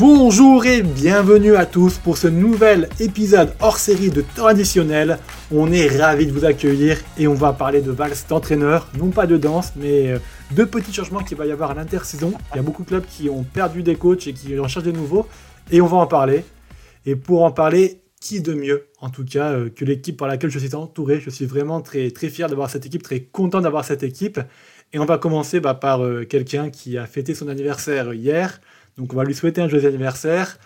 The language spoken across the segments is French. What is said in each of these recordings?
Bonjour et bienvenue à tous pour ce nouvel épisode hors série de temps additionnel. On est ravis de vous accueillir et on va parler de valse d'entraîneur, non pas de danse, mais euh, de petits changements qu'il va y avoir à l'intersaison. Il y a beaucoup de clubs qui ont perdu des coachs et qui recherchent des nouveaux et on va en parler. Et pour en parler, qui de mieux, en tout cas, euh, que l'équipe par laquelle je suis entouré. Je suis vraiment très, très fier d'avoir cette équipe, très content d'avoir cette équipe. Et on va commencer bah, par euh, quelqu'un qui a fêté son anniversaire hier. Donc on va lui souhaiter un joyeux anniversaire.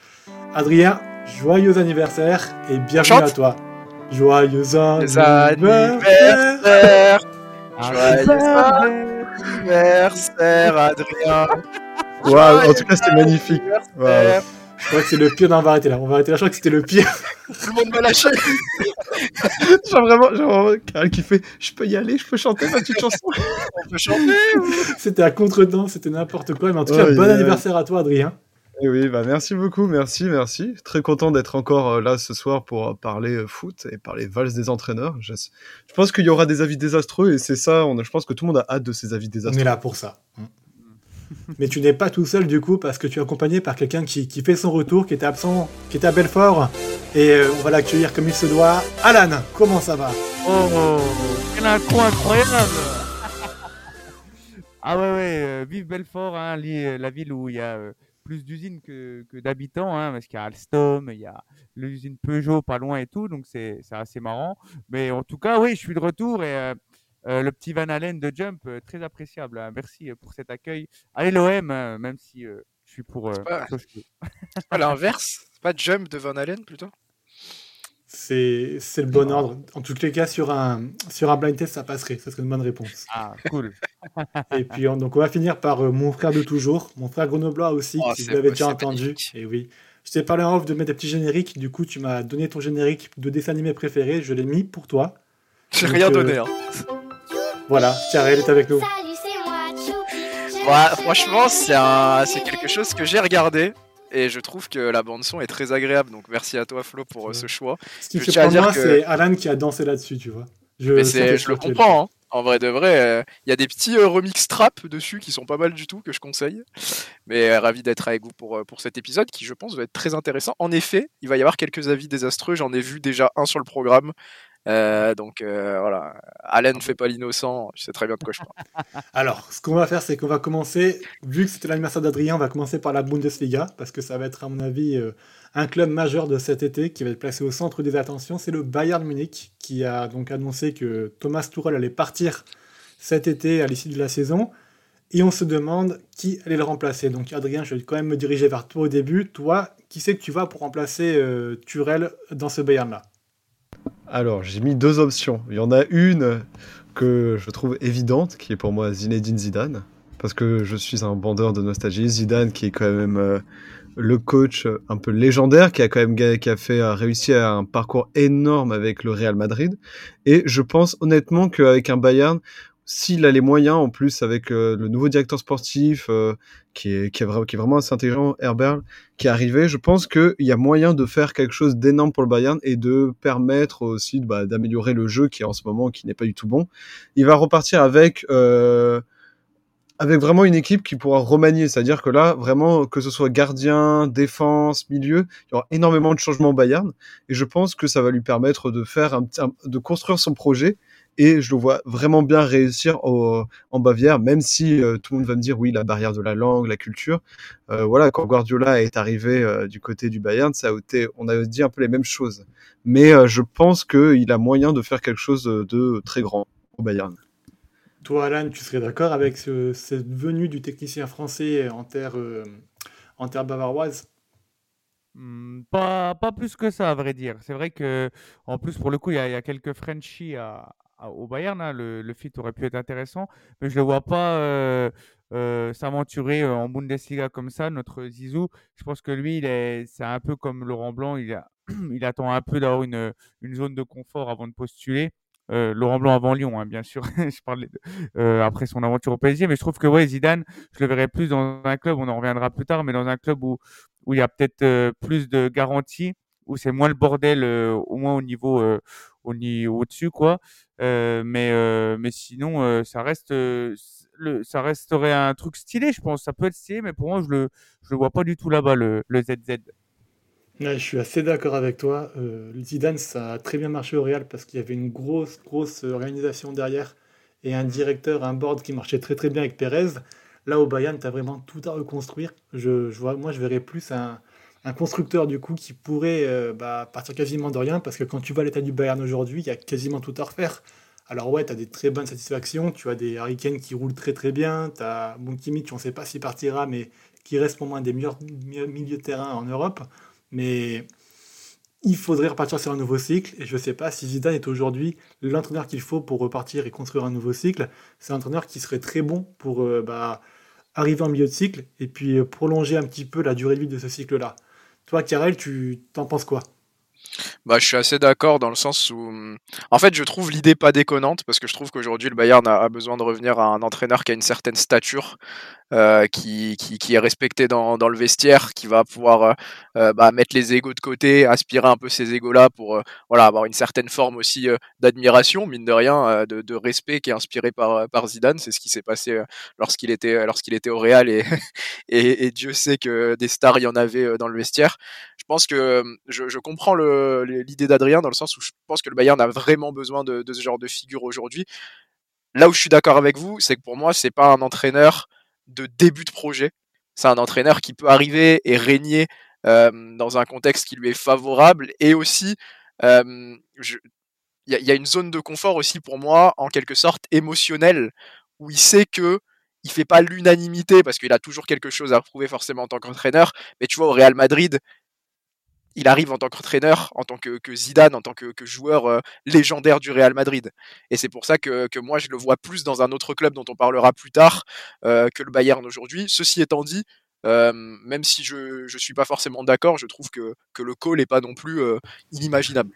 Adrien, joyeux anniversaire et bienvenue à toi. Joyeux anniversaire. Joyeux anniversaire, Adrien. Waouh, en tout cas, c'était magnifique. Je crois que c'est le pire. Non, on va arrêter là. On va arrêter là. Je crois que c'était le pire. Tout le monde m'a lâché. j'ai vraiment, Karel qui fait Je peux y aller, je peux chanter ma petite chanson. On peut chanter. C'était à contre-temps, c'était n'importe quoi. Mais en tout cas, bon anniversaire à toi, Adrien. Et eh oui, bah merci beaucoup, merci, merci. Très content d'être encore euh, là ce soir pour euh, parler euh, foot et parler valse des entraîneurs. Je, je pense qu'il y aura des avis désastreux et c'est ça, on je pense que tout le monde a hâte de ces avis désastreux. On est là pour ça. Mais tu n'es pas tout seul du coup parce que tu es accompagné par quelqu'un qui, fait son retour, qui était absent, qui était à Belfort. Et euh, on va l'accueillir comme il se doit. Alan, comment ça va? Oh, quel incroyable Ah ouais, ouais, euh, vive Belfort, hein, euh, la ville où il y a plus d'usines que, que d'habitants, hein, parce qu'il y a Alstom, il y a l'usine Peugeot pas loin et tout, donc c'est assez marrant. Mais en tout cas, oui, je suis de retour et euh, le petit Van Allen de Jump, euh, très appréciable. Hein. Merci euh, pour cet accueil. Allez l'OM, hein, même si je suis pour. pas... à l'inverse, pas Jump de Van Allen plutôt? C'est, c'est le bon ordre. En tous les cas, sur un, sur un blind test, ça passerait. Ça serait une bonne réponse. Ah, cool. et puis, on, donc, on va finir par mon frère de toujours, mon frère Grenoblois aussi, oh, si vous l'avez déjà entendu. Et oui. Je t'ai parlé en off de mettre des petits génériques. Du coup, tu m'as donné ton générique de dessin animé préféré. Je l'ai mis pour toi. J'ai rien donné. Hein. Voilà, Karel est avec nous. Ouais, franchement, c'est quelque chose que j'ai regardé et je trouve que la bande son est très agréable. Donc merci à toi Flo pour euh, ce choix. Ce qui fait pour moi, c'est Alan qui a dansé là-dessus, tu vois. Je, le comprends. Hein. En vrai de vrai, euh, il y a des petits euh, remix trap dessus qui sont pas mal du tout que je conseille. Mais ravi d'être avec vous pour, pour cet épisode qui, je pense, va être très intéressant. En effet, il va y avoir quelques avis désastreux. J'en ai vu déjà un sur le programme. Euh, donc euh, voilà, Allen ne fait pas l'innocent, je sais très bien de quoi je parle. Alors, ce qu'on va faire, c'est qu'on va commencer, vu que c'était l'anniversaire d'Adrien, on va commencer par la Bundesliga, parce que ça va être, à mon avis, euh, un club majeur de cet été qui va être placé au centre des attentions. C'est le Bayern Munich qui a donc annoncé que Thomas Tuchel allait partir cet été à l'issue de la saison. Et on se demande qui allait le remplacer. Donc Adrien, je vais quand même me diriger vers toi au début. Toi, qui c'est que tu vas pour remplacer Turel dans ce Bayern-là? Alors, j'ai mis deux options. Il y en a une que je trouve évidente, qui est pour moi Zinedine Zidane, parce que je suis un bandeur de nostalgie. Zidane, qui est quand même euh, le coach un peu légendaire, qui a quand même a réussi à un parcours énorme avec le Real Madrid. Et je pense honnêtement qu'avec un Bayern, s'il a les moyens, en plus avec euh, le nouveau directeur sportif euh, qui, est, qui, est, qui, est, vraiment assez intelligent, Herbert, qui est arrivé, je pense qu'il y a moyen de faire quelque chose d'énorme pour le Bayern et de permettre aussi bah, d'améliorer le jeu qui est en ce moment qui n'est pas du tout bon. Il va repartir avec euh, avec vraiment une équipe qui pourra remanier, c'est-à-dire que là, vraiment, que ce soit gardien, défense, milieu, il y aura énormément de changements au Bayern, et je pense que ça va lui permettre de faire de construire son projet et je le vois vraiment bien réussir en Bavière, même si euh, tout le monde va me dire oui, la barrière de la langue, la culture. Euh, voilà, quand Guardiola est arrivé euh, du côté du Bayern, ça a été, on a dit un peu les mêmes choses. Mais je pense qu'il a moyen de faire quelque chose de très grand au Bayern. Toi, Alan, tu serais d'accord avec cette venue du technicien français en terre, en terre bavaroise? Mmh, pas, pas plus que ça, à vrai dire. C'est vrai que, en plus, pour le coup, il y, a quelques Frenchies à, au Bayern. Hein, le, fit aurait pu être intéressant, mais je ne le vois pas euh, euh, s'aventurer euh, en Bundesliga comme ça. Notre Zizou, je pense que lui, c'est un peu comme Laurent Blanc. Il, a, il attend un peu d'avoir une, zone de confort avant de postuler. Laurent Blanc avant Lyon, hein, bien sûr. je parlais après son aventure au PSG, mais je trouve que Zidane, je le verrais plus dans un club. On en reviendra plus tard, mais dans un club où il y a peut-être plus de garanties, où c'est moins le bordel, au moins au niveau au au-dessus, quoi. Euh, mais, euh, mais sinon, euh, ça reste. le, ça resterait un truc stylé, je pense. Ça peut être stylé, mais pour moi, je le, je le vois pas du tout là-bas, le, le ZZ. je suis assez d'accord avec toi. Euh, Zidane, ça a très bien marché au Real parce qu'il y avait une grosse, grosse organisation derrière et un directeur, un board qui marchait très très bien avec Pérez. Là, au Bayern, tu as vraiment tout à reconstruire. Je, je, vois, moi, je verrais plus un, un constructeur du coup qui pourrait euh, bah, partir quasiment de rien parce que quand tu vois l'état du Bayern aujourd'hui, il y a quasiment tout à refaire. Alors ouais, tu as des très bonnes satisfactions, tu as des Hurricanes qui roulent très très bien, tu as Bon on ne sait pas s'il partira, mais qui reste pour moi un des meilleurs milieux de terrain en Europe. Mais il faudrait repartir sur un nouveau cycle, et je ne sais pas si Zidane est aujourd'hui l'entraîneur qu'il faut pour repartir et construire un nouveau cycle. C'est un entraîneur qui serait très bon pour euh, bah, arriver en milieu de cycle et puis euh, prolonger un petit peu la durée de vie de ce cycle-là. Toi, Karel, tu t'en penses quoi? Bah, je suis assez d'accord dans le sens où, en fait, je trouve l'idée pas déconnante parce que je trouve qu'aujourd'hui le Bayern a, besoin de revenir à un entraîneur qui a une certaine stature, euh, qui, qui, est respecté dans, dans, le vestiaire, qui va pouvoir euh, euh, bah, mettre les égaux de côté, aspirer un peu ces égaux-là pour voilà avoir une certaine forme aussi d'admiration, mine de rien, de, respect qui est inspiré par, par Zidane. C'est ce qui s'est passé lorsqu'il était lorsqu'il était au Real et, et, et, Dieu sait que des stars il y en avait dans le vestiaire. Je pense que je, je comprends l'idée d'Adrien dans le sens où je pense que le Bayern a vraiment besoin de, ce genre de figure aujourd'hui. Là où je suis d'accord avec vous, c'est que pour moi, c'est pas un entraîneur de début de projet. C'est un entraîneur qui peut arriver et régner euh, dans un contexte qui lui est favorable et aussi il y, y, a une zone de confort aussi pour moi en quelque sorte émotionnelle où il sait que il fait pas l'unanimité parce qu'il a toujours quelque chose à prouver forcément en tant qu'entraîneur mais tu vois au Real Madrid il arrive en tant qu'entraîneur, en tant que, Zidane, en tant que, joueur euh, légendaire du Real Madrid. Et c'est pour ça que, moi, je le vois plus dans un autre club dont on parlera plus tard euh, que le Bayern aujourd'hui. Ceci étant dit, euh, même si je ne suis pas forcément d'accord, je trouve que, que le call n'est pas non plus inimaginable.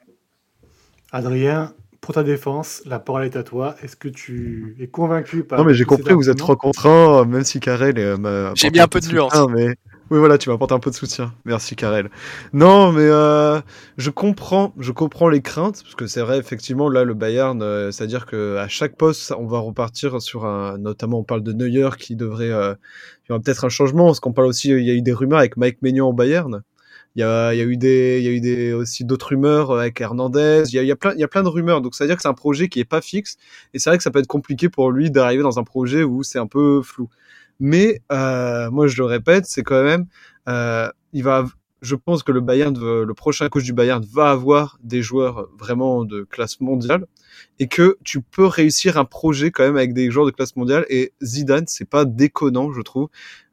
Adrien, pour ta défense, la parole est à toi. Est-ce que tu es convaincu par. Non, mais j'ai compris, vous êtes trois contre un, même si Karel m'a. J'ai mis un peu de nuance. Mais... Oui, voilà, tu m'apportes un peu de soutien. Merci, Karel. Non, mais euh, je comprends, je comprends les craintes, parce que c'est vrai, effectivement, là, le Bayern, euh, c'est-à-dire que à chaque poste, on va repartir sur un, notamment, on parle de Neuer qui devrait, euh, il y aura peut-être un changement, parce qu'on parle aussi, il y a eu des rumeurs avec Mike Maignan au Bayern. Il y a, il y a eu des, il y a eu des aussi d'autres rumeurs avec Hernandez. Il y a, il y a plein, il y a plein de rumeurs. Donc, c'est-à-dire que c'est un projet qui est pas fixe, et c'est vrai que ça peut être compliqué pour lui d'arriver dans un projet où c'est un peu flou. Mais euh, moi, je le répète, c'est quand même, euh, il va, je pense que le Bayern, le prochain coach du Bayern va avoir des joueurs vraiment de classe mondiale et que tu peux réussir un projet quand même avec des joueurs de classe mondiale. Et Zidane, c'est pas déconnant, je trouve.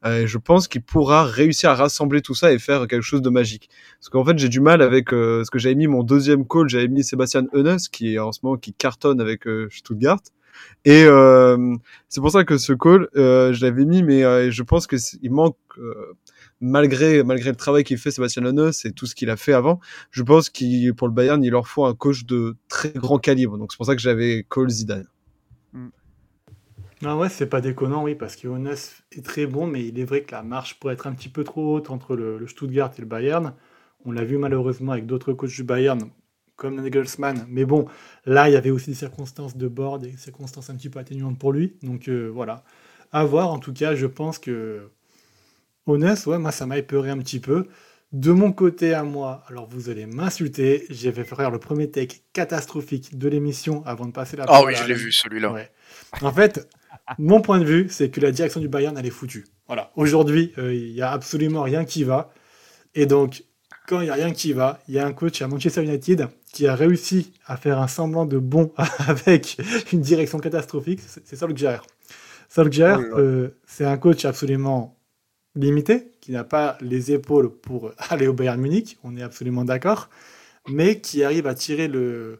Euh, je pense qu'il pourra réussir à rassembler tout ça et faire quelque chose de magique. Parce qu'en fait, j'ai du mal avec euh, ce que j'avais mis mon deuxième coach, j'avais mis Sébastien Hoeneß qui est en ce moment qui cartonne avec euh, Stuttgart. Et euh, c'est pour ça que ce call, euh, je l'avais mis, mais euh, je pense que il manque, malgré malgré le travail qu'il fait Sébastien Lannos et tout ce qu'il a fait avant, je pense qu'il pour le Bayern, il leur faut un coach de très grand calibre. Donc c'est pour ça que j'avais call Zidane. Mm. Ah ouais, c'est pas déconnant, oui, parce que est très bon, mais il est vrai que la marche pourrait être un petit peu trop haute entre le, le Stuttgart et le Bayern. On l'a vu malheureusement avec d'autres coachs du Bayern, comme Nagelsmann. Mais bon, là, il y avait aussi des circonstances de bord, des circonstances un petit peu atténuantes pour lui. Donc euh, voilà. À voir, en tout cas, je pense que. Honest, ouais, moi, ça m'a épeuré un petit peu. De mon côté à moi, alors vous allez m'insulter, j'ai fait faire le premier take catastrophique de l'émission avant de passer la Ah oui, je l'ai vu celui-là. En fait, mon point de vue, c'est que la direction du Bayern, elle est foutue. Voilà. Aujourd'hui, euh, il n'y a absolument rien qui va. Et donc, quand il n'y a rien qui va, il y a un coach à Manchester United qui a réussi à faire un semblant de bon avec une direction catastrophique, c'est Solskjaer. Solskjaer, euh, c'est un coach absolument limité, qui n'a pas les épaules pour aller au Bayern Munich, on est absolument d'accord, mais qui arrive à tirer le,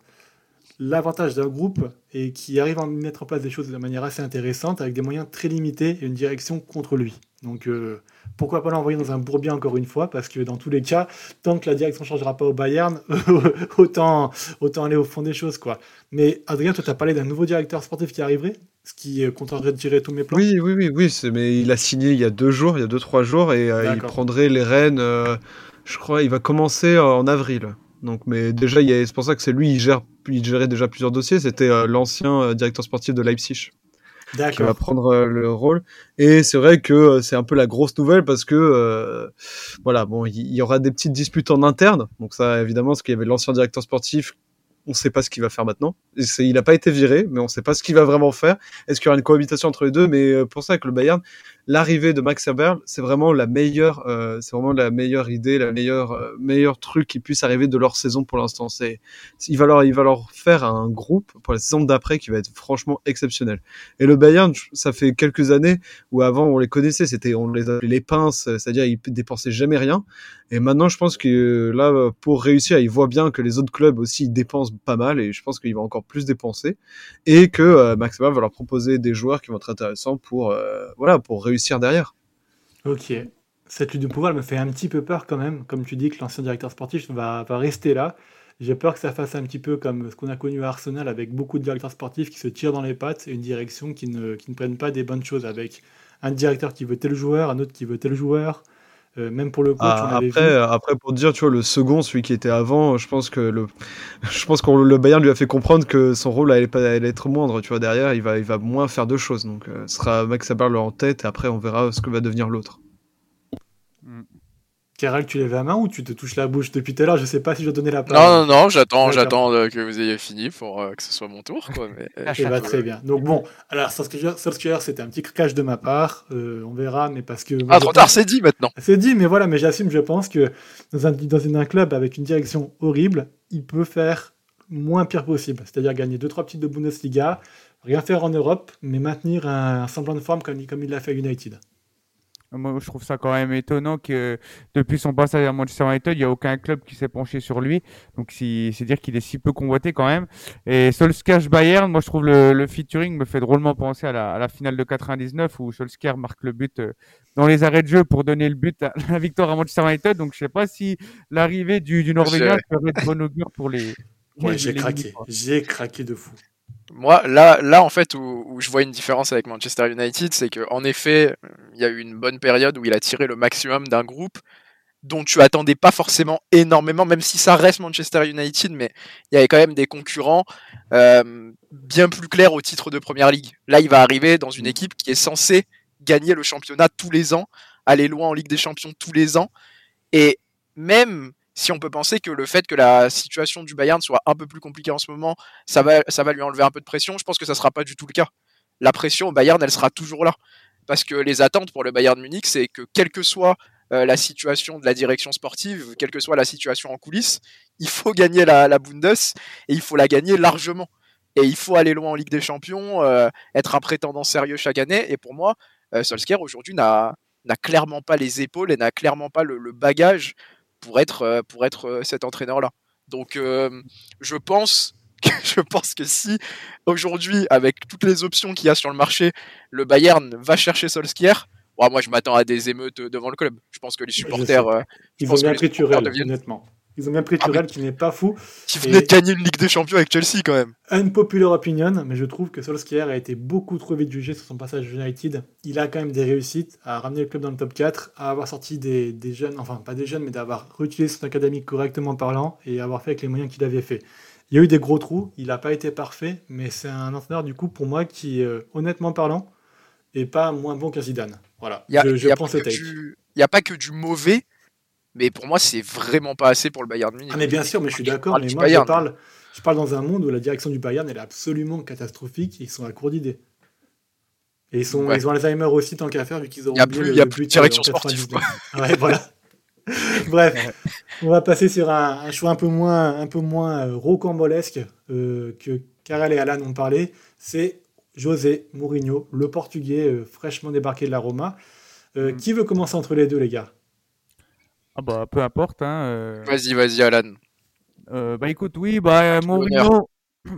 l'avantage d'un groupe et qui arrive à mettre en place des choses de manière assez intéressante avec des moyens très limités et une direction contre lui. Donc euh, pourquoi pas l'envoyer dans un bourbier encore une fois Parce que dans tous les cas, tant que la direction ne changera pas au Bayern, autant, autant aller au fond des choses. quoi. Mais Adrien, toi, tu as parlé d'un nouveau directeur sportif qui arriverait ce qui euh, de tirer tous mes plans Oui, oui, oui, oui mais il a signé il y a deux jours, il y a deux, trois jours, et euh, il prendrait les rênes, je crois, il va commencer en avril. Donc, mais déjà, c'est pour ça que c'est lui, il, gère, il gérait déjà plusieurs dossiers. C'était l'ancien directeur sportif de Leipzig. Qui va prendre le rôle. Et c'est vrai que c'est un peu la grosse nouvelle parce que voilà, bon, il y, aura des petites disputes en interne. Donc ça, évidemment, parce qu'il y avait l'ancien directeur sportif on ne sait pas ce qu'il va faire maintenant. il n'a pas été viré, mais on ne sait pas ce qu'il va vraiment faire. Est-ce qu'il y aura une cohabitation entre les deux? Mais euh, pour ça, que le Bayern, l'arrivée de Max Eberl, c'est vraiment la meilleure, euh, c'est vraiment la meilleure idée, la meilleure, euh, meilleur truc qui puisse arriver de leur saison pour l'instant. C'est, il va leur, il va leur faire un groupe pour la saison d'après qui va être franchement exceptionnel. Et le Bayern, ça fait quelques années où avant on les connaissait, c'était, on les appelait les pinces, c'est-à-dire ils dépensaient jamais rien. Et maintenant, je pense que là, pour réussir, ils voient bien que les autres clubs aussi ils dépensent pas mal, et je pense qu'il va encore plus dépenser, et que Max Eberl va leur proposer des joueurs qui vont être intéressants pour, voilà, pour réussir derrière. Ok. Cette lutte de pouvoir me fait un petit peu peur quand même. Comme tu dis que l'ancien directeur sportif va, rester là. J'ai peur que ça fasse un petit peu comme ce qu'on a connu à Arsenal avec beaucoup de directeurs sportifs qui se tirent dans les pattes et une direction qui ne, qui ne prennent pas des bonnes choses avec un directeur qui veut tel joueur, un autre qui veut tel joueur, euh, même pour le coach, ah, après, après, pour dire, tu vois, le second, celui qui était avant, je pense que le, je pense que le Bayern lui a fait comprendre que son rôle allait, pas, allait être moindre. Tu vois, derrière, il va, il va moins faire de choses. Donc, euh, ce sera Max Aberle en tête et après, on verra ce que va devenir l'autre. Karel, tu lèves la main ou tu te touches la bouche depuis tout à l'heure? Je sais pas si je dois donner la parole. Non, non, non, j'attends, j'attends euh, que vous ayez fini pour euh, que ce soit mon tour. Quoi, mais... Eh va bah, très bien. Donc bon, alors Solskjaer, c'était un petit craquage de ma part. Euh, on verra, mais parce que. Ah, trop tard, c'est dit maintenant. C'est dit, mais voilà, mais j'assume, je pense que dans un, dans un club avec une direction horrible, il peut faire moins pire possible. C'est-à-dire gagner 2-3 petites de Bundesliga, rien faire en Europe, mais maintenir un, semblant de forme comme, comme il l'a fait à United. Moi, je trouve ça quand même étonnant que depuis son passage à Manchester United, il n'y a aucun club qui s'est penché sur lui. Donc, c'est dire qu'il est si peu convoité quand même. Et Solskjaer Bayern, moi, je trouve le, le featuring me fait drôlement penser à la, à la, finale de 99 où Solskjaer marque le but euh, dans les arrêts de jeu pour donner le but à la victoire à Manchester United. Donc, je sais pas si l'arrivée du, du Norvégien serait de bon augure pour les. Ouais, j'ai craqué. J'ai craqué de fou. Moi, là, là en fait, où, je vois une différence avec Manchester United, c'est qu'en effet, il y a eu une bonne période où il a tiré le maximum d'un groupe dont tu attendais pas forcément énormément, même si ça reste Manchester United, mais il y avait quand même des concurrents euh, bien plus clairs au titre de Première Ligue. Là, il va arriver dans une équipe qui est censée gagner le championnat tous les ans, aller loin en Ligue des Champions tous les ans, et même si on peut penser que le fait que la situation du Bayern soit un peu plus compliquée en ce moment, ça va, ça va lui enlever un peu de pression, je pense que ça sera pas du tout le cas. La pression au Bayern, elle sera toujours là. Parce que les attentes pour le Bayern Munich, c'est que quelle que soit euh, la situation de la direction sportive, quelle que soit la situation en coulisses, il faut gagner la, Bundes et il faut la gagner largement. Et il faut aller loin en Ligue des Champions, euh, être un prétendant sérieux chaque année. Et pour moi, euh, Solskjaer aujourd'hui n'a clairement pas les épaules et n'a clairement pas le bagage pour être, euh, pour être euh, cet entraîneur-là. Donc euh, je pense je pense que si aujourd'hui, avec toutes les options qu'il y a sur le marché, le Bayern va chercher Solskjaer, moi je m'attends à des émeutes devant le club. Je pense que les supporters. Ils vont bien pris honnêtement. Ils ont bien pris Turel, qui n'est pas fou. Qui venait de gagner une Ligue des Champions avec Chelsea quand même. Unpopular opinion, mais je trouve que Solskjaer a été beaucoup trop vite jugé sur son passage à United. Il a quand même des réussites à ramener le club dans le top 4, à avoir sorti des, des jeunes, enfin pas des jeunes, mais d'avoir réutilisé son académie correctement parlant et avoir fait avec les moyens qu'il avait fait. Il y a eu des gros trous, il n'a pas été parfait, mais c'est un entraîneur du coup pour moi qui, euh, honnêtement parlant, est pas moins bon qu'un Zidane. Voilà, je, je pense Il n'y a pas que du mauvais, mais pour moi, c'est vraiment pas assez pour le Bayern Munich. Ah, mais bien sûr, mais je suis d'accord. Mais moi, je parle, je parle dans un monde où la direction du Bayern elle est absolument catastrophique. Ils sont à court d'idées. Et ils, sont, ils ont Alzheimer aussi, tant qu'à faire, vu qu'ils ont oublié Il n'y a plus de direction sportive. ouais, voilà. Bref, on va passer sur un, choix un peu moins, un peu moins euh, rocambolesque euh, que Karel et Alan ont parlé. C'est José Mourinho, le Portugais euh, fraîchement débarqué de la Roma. Mm. Qui veut commencer entre les deux, les gars? Ah bah peu importe. Hein, euh. Vas-y, vas-y, Alan. Euh, bah écoute, oui, bah Mourinho,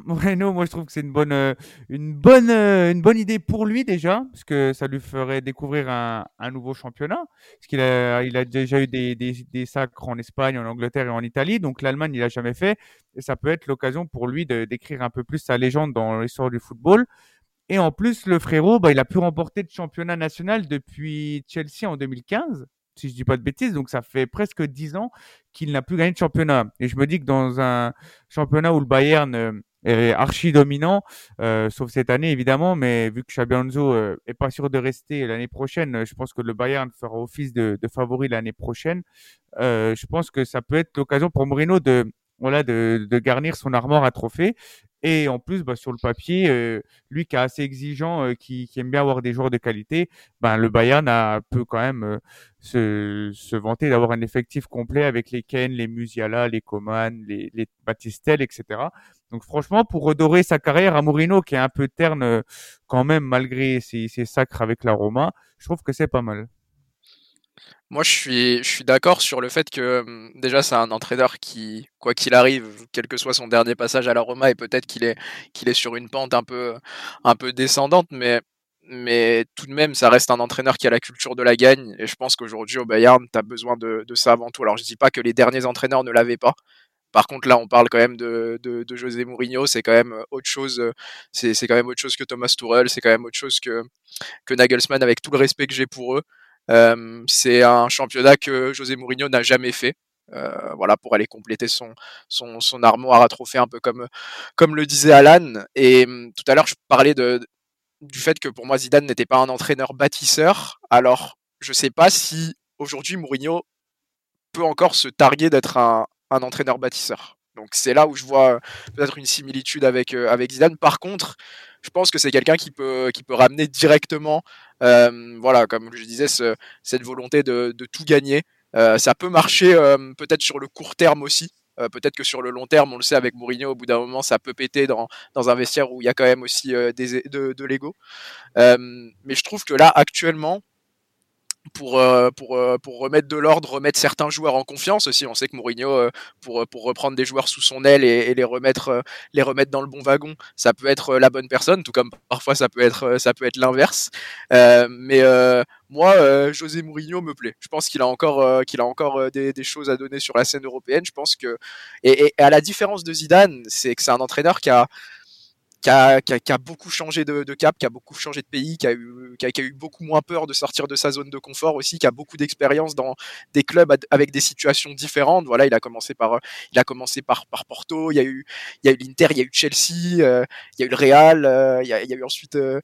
Moreno, moi je trouve que c'est une bonne, euh, une bonne, une bonne idée pour lui déjà, parce que ça lui ferait découvrir un, un nouveau championnat, parce qu'il a, il a déjà eu des, des, des, sacres en Espagne, en Angleterre et en Italie, donc l'Allemagne il a jamais fait, et ça peut être l'occasion pour lui de d'écrire un peu plus sa légende dans l'histoire du football. Et en plus, le frérot, bah, il a pu remporter le championnat national depuis Chelsea en 2015 si je dis pas de bêtises. Donc ça fait presque dix ans qu'il n'a plus gagné de championnat. Et je me dis que dans un championnat où le Bayern euh, est archi dominant, euh, sauf cette année évidemment, mais vu que Xabi Alonso euh, est pas sûr de rester l'année prochaine, je pense que le Bayern fera office de, favori l'année prochaine. Je pense que ça peut être l'occasion pour Mourinho de voilà de garnir son armoire à trophées et en plus, bah, sur le papier, euh, lui qui est assez exigeant, euh, qui, aime bien avoir des joueurs de qualité, ben, le Bayern a, peut quand même euh, se, se, vanter d'avoir un effectif complet avec les Ken, les Musiala, les Coman, les, les etc. Donc franchement, pour redorer sa carrière à Mourinho, qui est un peu terne quand même malgré ses sacres avec la Roma, je trouve que c'est pas mal. Moi, je suis, je suis d'accord sur le fait que hum, déjà c'est un entraîneur qui, quoi qu'il arrive, quel que soit son dernier passage à la Roma, et peut-être qu'il est, est sur une pente un peu, un peu descendante, mais, mais tout de même, ça reste un entraîneur qui a la culture de la gagne. Et je pense qu'aujourd'hui au Bayern, tu as besoin de, de ça avant tout. Alors je dis pas que les derniers entraîneurs ne l'avaient pas. Par contre, là, on parle quand même de, de, José Mourinho. C'est quand même autre chose. C'est, c'est quand même autre chose que Thomas Tuchel. C'est quand même autre chose que, que Nagelsmann, avec tout le respect que j'ai pour eux. Euh, c'est un championnat que José Mourinho n'a jamais fait. Euh, voilà pour aller compléter son, son, armoire à trophées un peu comme comme le disait Alan. Et hum, tout à l'heure je parlais du fait que pour moi Zidane n'était pas un entraîneur bâtisseur. Alors je sais pas si aujourd'hui Mourinho peut encore se targuer d'être un, un entraîneur bâtisseur. Donc c'est là où je vois peut-être une similitude avec euh, avec Zidane. Par contre je pense que c'est quelqu'un qui peut qui peut ramener directement euh, voilà, comme je disais, ce, cette volonté de, de tout gagner. Euh, ça peut marcher euh, peut-être sur le court terme aussi. Euh, peut-être que sur le long terme, on le sait avec Mourinho, au bout d'un moment, ça peut péter dans, dans un vestiaire où il y a quand même aussi des, de, de l'ego. mais je trouve que là, actuellement, pour, euh, pour, euh, pour remettre de l'ordre, remettre certains joueurs en confiance aussi. On sait que Mourinho, euh, pour, pour reprendre des joueurs sous son aile et, les, remettre, les remettre dans le bon wagon, ça peut être la bonne personne, tout comme parfois ça peut être, ça peut être l'inverse. mais moi, José Mourinho me plaît. Je pense qu'il a encore, qu'il a encore des, des, choses à donner sur la scène européenne. Je pense que, et, et à la différence de Zidane, c'est que c'est un entraîneur qui a, qui a, qui, beaucoup changé de, de, cap, qui a beaucoup changé de pays, qui a, eu, qui a, eu beaucoup moins peur de sortir de sa zone de confort aussi, qui a beaucoup d'expérience dans des clubs avec des situations différentes. Voilà, il a commencé par, il a commencé par, par Porto, il y a eu, il y a eu l'Inter, il y a eu Chelsea, euh, il y a eu le Real, euh, il, y a, il y a eu ensuite, euh,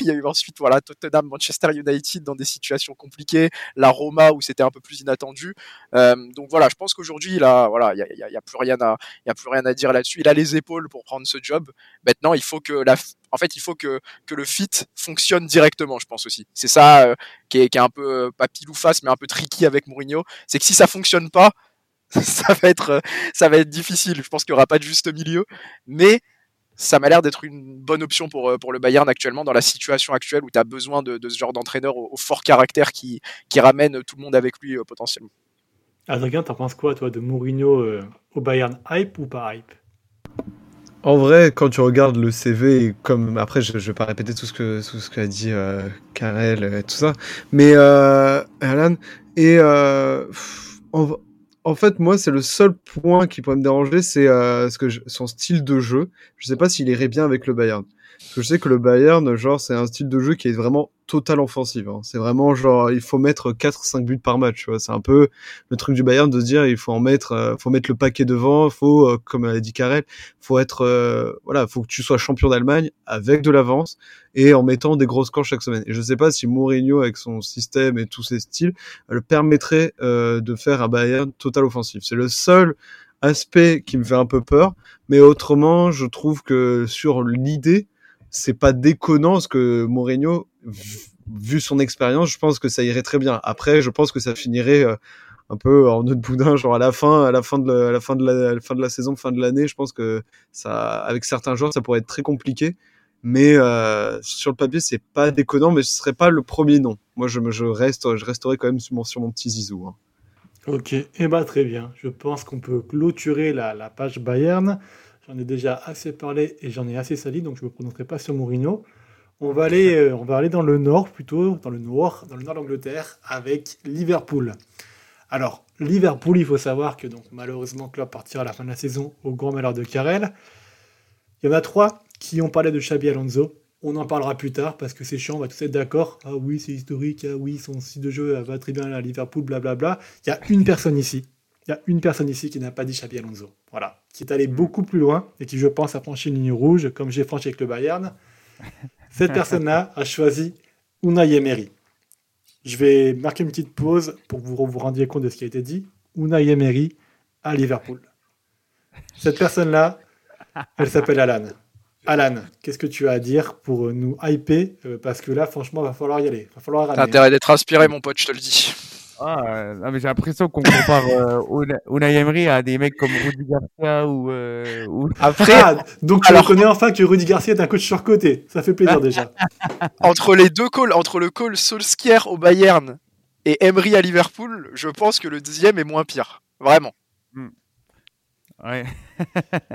il y a eu ensuite voilà Tottenham, Manchester United dans des situations compliquées, la Roma où c'était un peu plus inattendu. Euh, donc voilà, je pense qu'aujourd'hui a, voilà, il y a, il y a plus rien à, il y a plus rien à dire là-dessus. Il a les épaules pour prendre ce job. Maintenant il faut que la, en fait, il faut que, que le fit fonctionne directement, je pense aussi. C'est ça euh, qui, est, qui, est, un peu, euh, pas pile ou face, mais un peu tricky avec Mourinho. C'est que si ça fonctionne pas, ça va être, euh, ça va être difficile. Je pense qu'il y aura pas de juste milieu. Mais ça m'a l'air d'être une bonne option pour, pour le Bayern actuellement, dans la situation actuelle où tu as besoin de, ce genre d'entraîneur au, au, fort caractère qui, qui ramène tout le monde avec lui potentiellement. Adrien, t'en penses quoi, toi, de Mourinho au Bayern Hype ou pas hype? En vrai, quand tu regardes le CV, comme après, je, je vais pas répéter tout ce que tout ce qu'a dit euh, Karel et tout ça, mais euh, Alan et euh, en, en, fait, moi, c'est le seul point qui pourrait me déranger, c'est euh, ce que je, son style de jeu. Je sais pas s'il irait bien avec le Bayern. Je sais que le Bayern, genre, c'est un style de jeu qui est vraiment total offensive. Hein. C'est vraiment genre, il faut mettre 4-5 buts par match. C'est un peu le truc du Bayern de se dire, il faut en mettre, euh, faut mettre le paquet devant. Faut, euh, comme a dit Karel, faut être, euh, voilà, faut que tu sois champion d'Allemagne avec de l'avance et en mettant des grosses scores chaque semaine. Et je sais pas si Mourinho, avec son système et tous ses styles, le permettrait de faire un Bayern total offensif. C'est le seul aspect qui me fait un peu peur, mais autrement, je trouve que sur l'idée, c'est pas déconnant parce que Mourinho, vu son expérience, je pense que ça irait très bien. Après, je pense que ça finirait euh, un peu en nœud de boudin, genre à la fin, à la fin de la, fin de la, saison, fin de l'année. Je pense que ça, avec certains joueurs, ça pourrait être très compliqué. Mais euh, sur le papier, c'est pas déconnant, mais ce serait pas le premier nom. Moi, je, je reste, je resterai quand même sur mon, petit zizou. Hein. Ok, et eh bah très bien. Je pense qu'on peut clôturer la page Bayern. J'en ai déjà assez parlé et j'en ai assez sali, donc je ne me prononcerai pas sur Mourinho. On va aller, euh, on va aller dans le nord plutôt, dans le nord, dans le nord d'Angleterre, avec Liverpool. Alors, Liverpool, il faut savoir que donc malheureusement Klopp partira à la fin de la saison au grand malheur de Carrel. Il y en a trois qui ont parlé de Xabi Alonso. On en parlera plus tard parce que c'est chiant, on va tous être d'accord. Ah oui, c'est historique, ah oui, son style de jeu va très bien à Liverpool, blablabla. Il y a une personne ici. Il y a une personne ici qui n'a pas dit Xabi Alonso. Voilà. Qui est allé beaucoup plus loin et qui, je pense, a franchi une ligne rouge, comme j'ai franchi avec le Bayern. Cette personne-là a choisi Unai Emery. Je vais marquer une petite pause pour que vous vous rendiez compte de ce qui a été dit. Unai Emery à Liverpool. Cette personne-là, elle s'appelle Alan. Alan, qu'est-ce que tu as à dire pour nous hyper euh, Parce que là, franchement, va falloir y aller. Va falloir T'as intérêt d'être inspiré, mon pote, je te le dis. Ah, euh, j'ai l'impression qu'on compare euh, Unai Emery à des mecs comme Rudy Garcia ou. Euh, Après, ah, donc tu reconnais enfin que Rudy Garcia est un coach surcoté. Ça fait plaisir déjà. entre les deux calls, entre le call Solskjaer au Bayern et Emery à Liverpool, je pense que le deuxième est moins pire. Vraiment.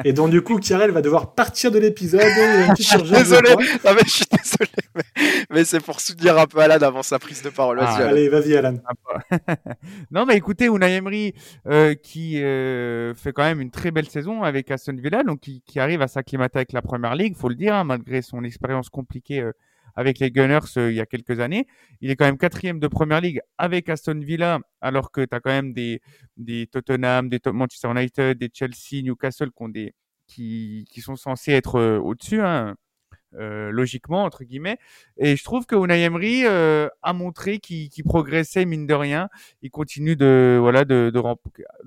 Et donc du coup, Kyrell va devoir partir de l'épisode. désolé, mais je suis désolé, mais, c'est pour soutenir un peu Alan avant sa prise de parole. Vas-y, ah, allez, vas-y, Alan. non, mais écoutez, Unai Emery euh, qui euh, fait quand même une très belle saison avec Aston Villa, donc qui, arrive à s'acclimater avec la Première Ligue, faut le dire, hein, malgré son expérience compliquée. Euh, avec les Gunners euh, il y a quelques années. Il est quand même quatrième de Première Ligue avec Aston Villa, alors que tu as quand même des, des Tottenham, des Manchester United, des Chelsea, Newcastle qui, sont censés être euh, au-dessus. Hein. Euh, logiquement entre guillemets et je trouve que Unai Emery a montré qu'il progressait mine de rien il continue de voilà de,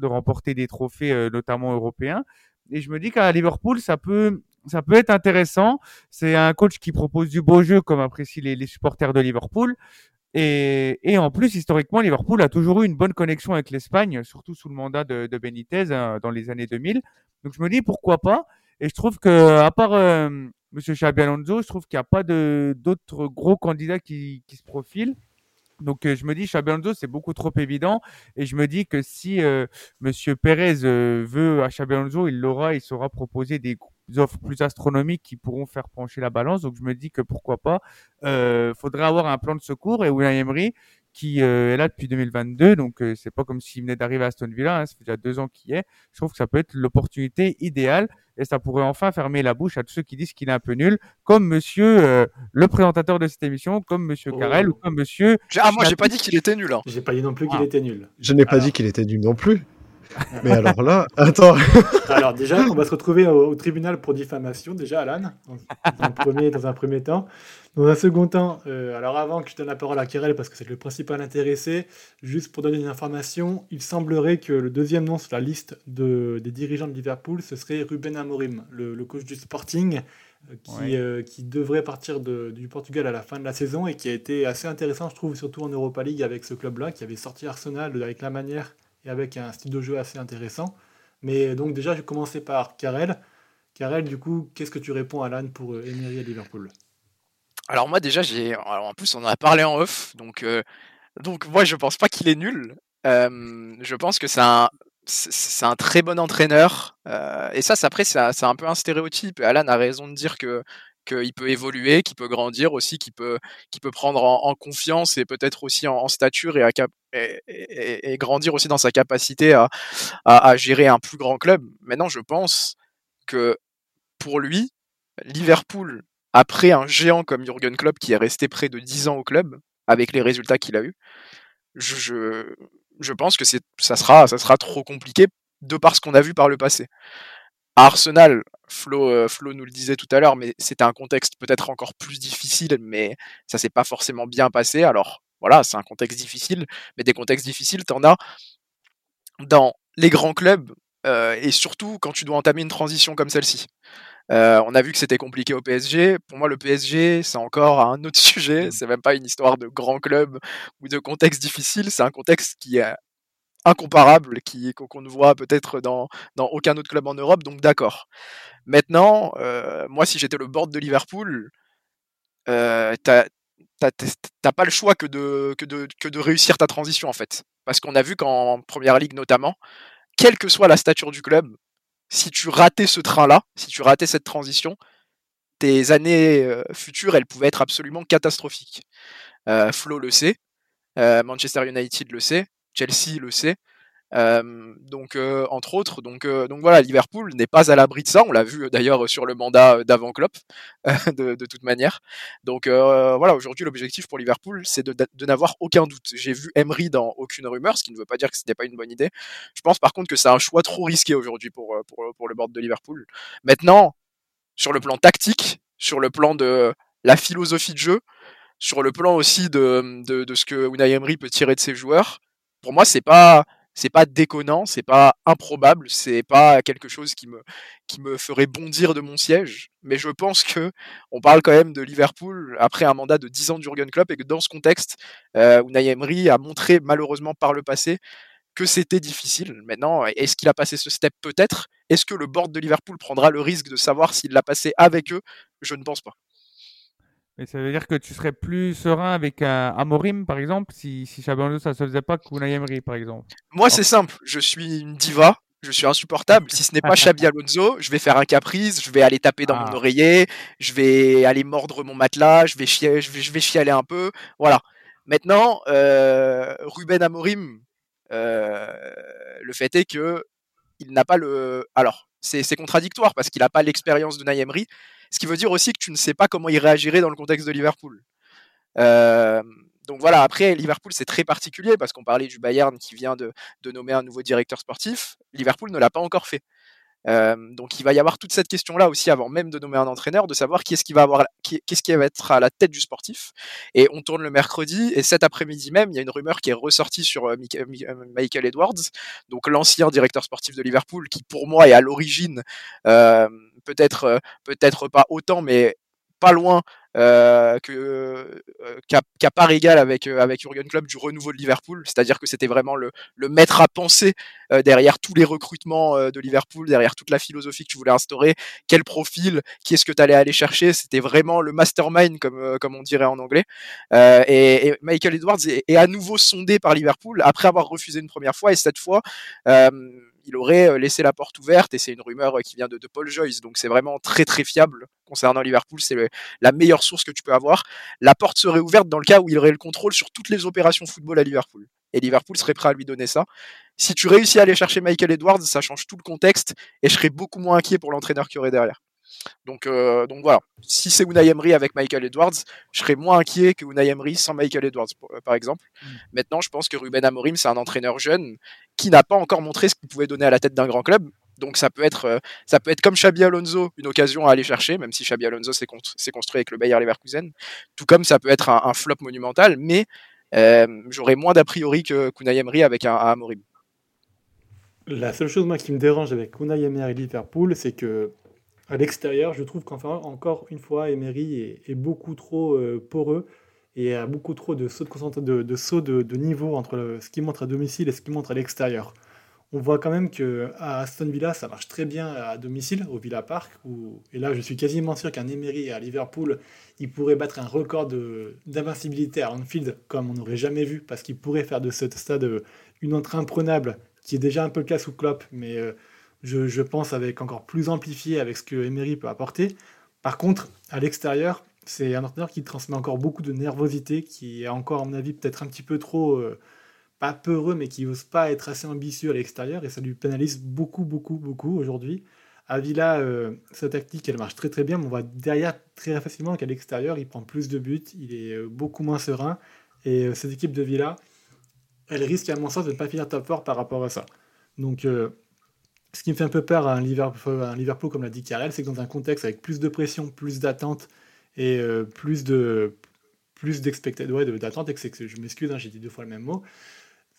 remporter des trophées notamment européens et je me dis qu'à Liverpool ça peut ça peut être intéressant. C'est un coach qui propose du beau jeu, comme apprécient les, supporters de Liverpool. Et, en plus, historiquement, Liverpool a toujours eu une bonne connexion avec l'Espagne, surtout sous le mandat de, Benitez hein, dans les années 2000. Donc je me dis pourquoi pas? Et je trouve que, à part euh, Monsieur Xabi je trouve qu'il n'y a pas d'autres gros candidats qui, se profilent. Donc euh, je me dis Xabi c'est beaucoup trop évident et je me dis que si euh, Monsieur Pérez euh, veut à Xabi il l'aura il saura proposer des offres plus astronomiques qui pourront faire pencher la balance donc je me dis que pourquoi pas euh, faudrait avoir un plan de secours et William Emery qui est là depuis 2022 donc c'est pas comme s'il venait d'arriver à Aston Villa hein, ça fait déjà deux ans qu'il est je trouve que ça peut être l'opportunité idéale et ça pourrait enfin fermer la bouche à tous ceux qui disent qu'il est un peu nul, comme monsieur euh, le présentateur de cette émission, comme monsieur oh. Carrel ou comme monsieur. Ah, moi, j'ai pas dit qu'il était nul. Hein. J'ai pas dit non plus qu'il ah. était nul. Je n'ai pas dit qu'il était nul non plus. Mais alors là, attends. alors déjà, on va se retrouver au, tribunal pour diffamation, déjà, Alan, dans, un, premier, dans un premier temps. Dans un second temps, euh, alors avant que je donne la parole à Kirel, parce que c'est le principal intéressé, juste pour donner une information, il semblerait que le deuxième nom sur la liste de, des dirigeants de Liverpool, ce serait Ruben Amorim, le, coach du Sporting, euh, qui, euh, qui, devrait partir de, du Portugal à la fin de la saison et qui a été assez intéressant, je trouve, surtout en Europa League avec ce club-là, qui avait sorti Arsenal avec la manière avec un style de jeu assez intéressant. Mais donc déjà, je vais commencer par Karel. Karel, du coup, qu'est-ce que tu réponds à Alan pour Emery à Liverpool? Alors moi déjà j'ai, en plus on en a parlé en off, donc euh, donc moi je pense pas qu'il est nul. je pense que c'est un c'est un très bon entraîneur euh, et ça c'est après c'est un peu un stéréotype. Alan a raison de dire que qu'il peut évoluer, qu'il peut grandir aussi, qu'il peut qu'il peut prendre en, confiance et peut-être aussi en, stature et, à et, et, grandir aussi dans sa capacité à, à, gérer un plus grand club. Maintenant je pense que pour lui Liverpool après un géant comme Jurgen Klopp qui est resté près de 10 ans au club avec les résultats qu'il a eu, je, je, pense que ça sera, ça sera trop compliqué de par ce qu'on a vu par le passé. Arsenal, Flo, euh, Flo nous le disait tout à l'heure, mais c'était un contexte peut-être encore plus difficile, mais ça s'est pas forcément bien passé. Alors voilà, c'est un contexte difficile, mais des contextes difficiles, t'en as dans les grands clubs euh, et surtout quand tu dois entamer une transition comme celle-ci. Euh, on a vu que c'était compliqué au PSG. Pour moi, le PSG, c'est encore un autre sujet. C'est même pas une histoire de grand club ou de contexte difficile. C'est un contexte qui est incomparable, qui qu'on ne voit peut-être dans, dans aucun autre club en Europe. Donc d'accord. Maintenant, euh, moi, si j'étais le board de Liverpool, euh, t'as pas le choix que de, que, de, que de réussir ta transition en fait. Parce qu'on a vu qu'en première ligue notamment, quelle que soit la stature du club, si tu ratais ce train-là, si tu ratais cette transition, tes années euh, futures, elles pouvaient être absolument catastrophiques. Euh, Flo le sait, Manchester United le sait, Chelsea le sait, Euh, donc, euh, entre autres, donc, euh, donc voilà, Liverpool n'est pas à l'abri de ça. On l'a vu d'ailleurs sur le mandat d'avant Klopp, de, toute manière. Donc voilà, aujourd'hui, l'objectif pour Liverpool, c'est de, n'avoir aucun doute. J'ai vu Emery dans aucune rumeur, ce qui ne veut pas dire que ce n'est pas une bonne idée. Je pense par contre que c'est un choix trop risqué aujourd'hui pour, pour, pour le board de Liverpool. Maintenant, sur le plan tactique, sur le plan de la philosophie de jeu, sur le plan aussi de, de, de ce que Unai Emery peut tirer de ses joueurs, pour moi, c'est pas pas déconnant, c'est pas improbable, c'est pas quelque chose qui me, qui me ferait bondir de mon siège. Mais je pense que on parle quand même de Liverpool après un mandat de 10 ans d'Urgen Klopp et que dans ce contexte, euh, Emery a montré malheureusement par le passé que c'était difficile. Maintenant, est-ce qu'il a passé ce step Peut-être? Est-ce que le board de Liverpool prendra le risque de savoir s'il l'a passé avec eux? Je ne pense pas. Mais ça veut dire que tu serais plus serein avec un Amorim, par exemple, si, si Alonso, ça se faisait pas qu'Unai Emery, par exemple? Moi, c'est simple. Je suis une diva. Je suis insupportable. Si ce n'est pas Xabi Alonso, je vais faire un caprice, je vais aller taper dans mon ah. oreiller, je vais aller mordre mon matelas, je vais, chier, je vais, je vais chialer un peu. Voilà. Maintenant, euh, Ruben Amorim, euh, le fait est que il n'a pas le. Alors, c'est contradictoire parce qu'il n'a pas l'expérience de Emery, ce qui veut dire aussi que tu ne sais pas comment il réagirait dans le contexte de Liverpool. Euh, donc voilà, après, Liverpool, c'est très particulier parce qu'on parlait du Bayern qui vient de, nommer un nouveau directeur sportif. Liverpool ne l'a pas encore fait. Euh, donc il va y avoir toute cette question-là aussi avant même de nommer un entraîneur, de savoir qui est-ce qui va avoir, qu'est-ce qui va être à la tête du sportif. Et on tourne le mercredi et cet après-midi même, il y a une rumeur qui est ressortie sur euh, Michael Edwards, donc l'ancien directeur sportif de Liverpool, qui pour moi est à l'origine peut-être euh, peut-être pas autant, mais pas loin euh, que euh, qu'à part égal avec avec Jurgen Klopp du renouveau de Liverpool, c'est-à-dire que c'était vraiment le, le maître à penser derrière tous les recrutements de Liverpool, derrière toute la philosophie que tu voulais instaurer, quel profil, qui est-ce que tu allais aller chercher, c'était vraiment le mastermind comme comme on dirait en anglais. Et, Michael Edwards est, est, à nouveau sondé par Liverpool après avoir refusé une première fois. Et cette fois il aurait euh, laissé la porte ouverte et c'est une rumeur euh, qui vient de, Paul Joyce. Donc c'est vraiment très très fiable concernant Liverpool. C'est la meilleure source que tu peux avoir. La porte serait ouverte dans le cas où il aurait le contrôle sur toutes les opérations football à Liverpool. Et Liverpool serait prêt à lui donner ça. Si tu réussis à aller chercher Michael Edwards, ça change tout le contexte et je serais beaucoup moins inquiet pour l'entraîneur qui aurait derrière. Donc, euh, donc voilà, si c'est Unai Emery avec Michael Edwards, je serais moins inquiet que Unai Emery sans Michael Edwards, euh, par exemple. Mm. Maintenant, je pense que Ruben Amorim, c'est un entraîneur jeune qui n'a pas encore montré ce qu'il pouvait donner à la tête d'un grand club. Donc ça peut être, euh, ça peut être comme Xabi Alonso, une occasion à aller chercher, même si Xabi Alonso s'est construit avec le Bayer Leverkusen. Tout comme ça peut être un, flop monumental, mais j'aurais moins d'a priori que Unai Emery avec un, un Amorim. La seule chose moi qui me dérange avec Unai Emery et Liverpool, c'est que à l'extérieur, je trouve qu'enfin, encore une fois, Emery est, beaucoup trop euh, poreux et a beaucoup trop de sauts de, niveau entre ce qu'il montre à domicile et ce qu'il montre à l'extérieur. On voit quand même que à Aston Villa, ça marche très bien à domicile, au Villa Park. Et là, je suis quasiment sûr qu'un Emery à Liverpool, il pourrait battre un record d'invincibilité à Anfield comme on n'aurait jamais vu, parce qu'il pourrait faire de ce stade une entrée imprenable, qui est déjà un peu le cas sous Klopp, mais euh, je, pense, avec encore plus amplifié avec ce que Emery peut apporter. Par contre, à l'extérieur, c'est un entraîneur qui transmet encore beaucoup de nervosité, qui est encore, à mon avis, peut-être un petit peu trop, euh, pas peureux, mais qui n'ose pas être assez ambitieux à l'extérieur, et ça lui pénalise beaucoup, beaucoup, beaucoup aujourd'hui. À Villa, euh, sa tactique, elle marche très très bien, mais on voit derrière très facilement qu'à l'extérieur, il prend plus de buts, il est euh, beaucoup moins serein, et cette équipe de Villa, elle risque à mon sens de ne pas finir top 4 par rapport à ça. Donc ce qui me fait un peu peur à un Liverpool, comme l'a dit Karel, c'est que dans un contexte avec plus de pression, plus d'attente et euh, plus de plus ouais, et que, je m'excuse, hein, j'ai dit deux fois le même mot,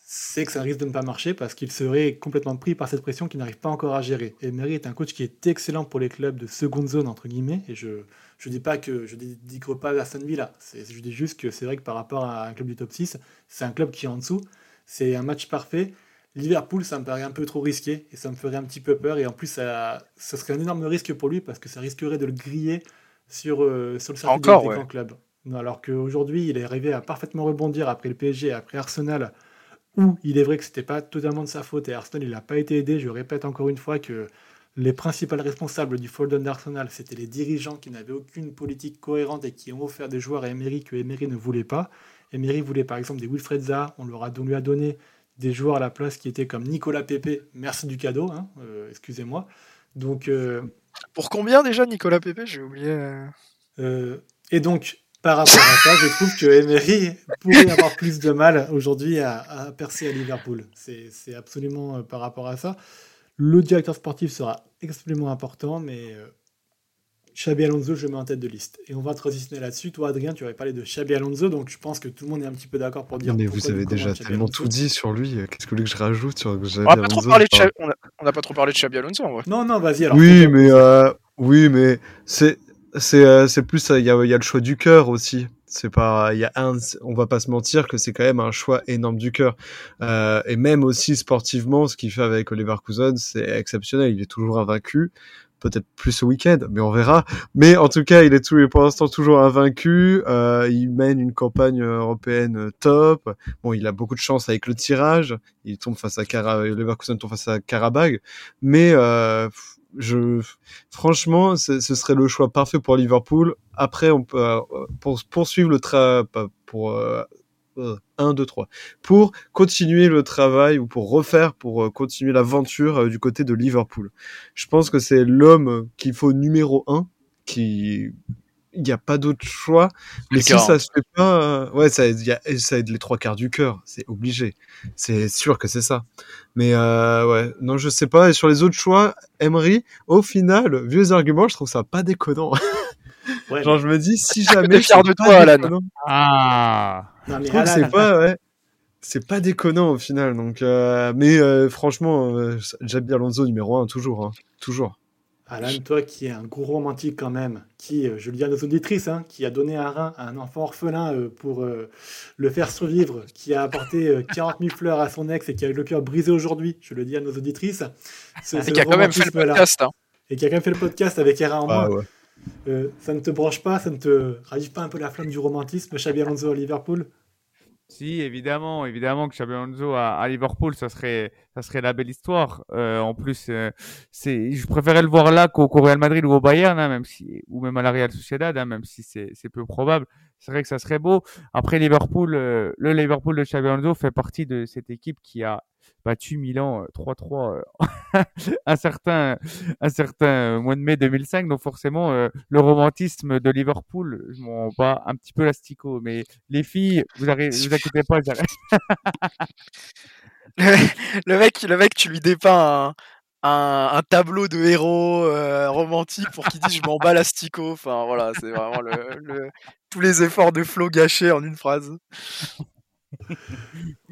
c'est que ça risque de ne pas marcher parce qu'il serait complètement pris par cette pression qu'il n'arrive pas encore à gérer. Et Emery est un coach qui est excellent pour les clubs de seconde zone, entre guillemets, et je ne dis pas que je dénigre pas Aston Villa, je dis juste que c'est vrai que par rapport à un club du top 6, c'est un club qui est en dessous, c'est un match parfait, Liverpool, ça me paraît un peu trop risqué et ça me ferait un petit peu peur. Et en plus, ça, serait un énorme risque pour lui parce que ça risquerait de le griller sur, euh, sur le circuit Encore, des, grands clubs. Alors qu'aujourd'hui, il est arrivé à parfaitement rebondir après le PSG, après Arsenal, où il est vrai que c'était pas totalement de sa faute et Arsenal, il n'a pas été aidé. Je répète encore une fois que les principaux responsables du fall down d'Arsenal, c'était les dirigeants qui n'avaient aucune politique cohérente et qui ont offert des joueurs à Emery que Emery ne voulait pas. Emery voulait par exemple des Wilfred Zaha, on, leur a, on lui a donné des joueurs à la place qui étaient comme Nicolas Pepe, merci du cadeau, hein, euh, excusez-moi. Donc, Pour combien déjà Nicolas Pepe? J'ai oublié. et donc, par rapport à ça, je trouve que Emery pourrait avoir plus de mal aujourd'hui à, percer à Liverpool. C'est absolument par rapport à ça. Le directeur sportif sera extrêmement important, mais Xabi Alonso, je mets en tête de liste. Et on va transitionner là-dessus. Toi, Adrien, tu avais parlé de Xabi Alonso, donc je pense que tout le monde est un petit peu d'accord pour dire. Mais vous avez déjà tellement tout dit sur lui. Qu'est-ce que vous voulez que je rajoute sur Xabi on Alonso On n'a pas trop parlé de Xabi Alonso en vrai. Non, non, vas-y alors. Oui, mais euh, oui, mais c'est c'est euh, c'est plus il y a, y a le choix du cœur aussi. C'est pas il y a un on va pas se mentir que c'est quand même un choix énorme du cœur. Euh, et même aussi sportivement, ce qu'il fait avec Oliver Cousin, c'est exceptionnel. Il est toujours invaincu peut-être plus ce week-end, mais on verra. Mais en tout cas, il est pour l'instant toujours invaincu. Euh, il mène une campagne européenne top. Bon, il a beaucoup de chance avec le tirage. Il tombe face à Cara, Leverkusen tombe face à Karabag. Mais euh, je, franchement, ce serait le choix parfait pour Liverpool. Après, on peut euh, pour poursuivre le tra, pour 1, 2, 3. Pour continuer le travail ou pour refaire, pour euh, continuer l'aventure euh, du côté de Liverpool. Je pense que c'est l'homme qu'il faut numéro 1, qui il n'y a pas d'autre choix. Mais si ça se fait pas, euh, ouais, ça, y a, ça aide les trois quarts du cœur, c'est obligé. C'est sûr que c'est ça. Mais ouais, non, je sais pas. Et sur les autres choix, Emery, au final, vieux arguments, je trouve ça pas déconnant. Genre, je me dis, si jamais. fier de toi, Alan. Ah. Je trouve que c'est pas, ouais. C'est pas déconnant au final, donc. Euh, mais euh, franchement, euh, Jabi Alonso numéro 1, toujours, hein, toujours. Alan, toi qui es un gros romantique quand même, qui, euh, je le dis à nos auditrices, hein, qui a donné un rein à un enfant orphelin euh, pour le faire survivre, qui a apporté 40 000 fleurs à son ex et qui a eu le cœur brisé aujourd'hui, je le dis à nos auditrices. Et qui a quand même fait le podcast. Hein. Et qui a quand même fait le podcast avec Era en ah, ça ne te branche pas, ça ne te ravive pas un peu la flamme du romantisme, Xabi Alonso à Liverpool? Si, évidemment, évidemment que Xabi Alonso à, Liverpool, ça serait, ça serait la belle histoire. Euh, en plus, euh, c'est, je préférais le voir là qu'au Real Madrid ou au Bayern, hein, même si, ou même à la Real Sociedad, hein, même si c'est, c'est peu probable. C'est vrai que ça serait beau. Après Liverpool, euh, le Liverpool de Xabi fait partie de cette équipe qui a battu Milan 3-3 un certain un certain mois de mai 2005 donc forcément le romantisme de Liverpool je m'en bats un petit peu l'astico. Mais les filles vous arrêtez, vous inquiétez pas le, mec le mec tu lui dépeins un, un, tableau de héros romantique pour qu'il dise je m'en bats l'astico. Enfin voilà c'est vraiment le, tous les efforts de flow gâchés en une phrase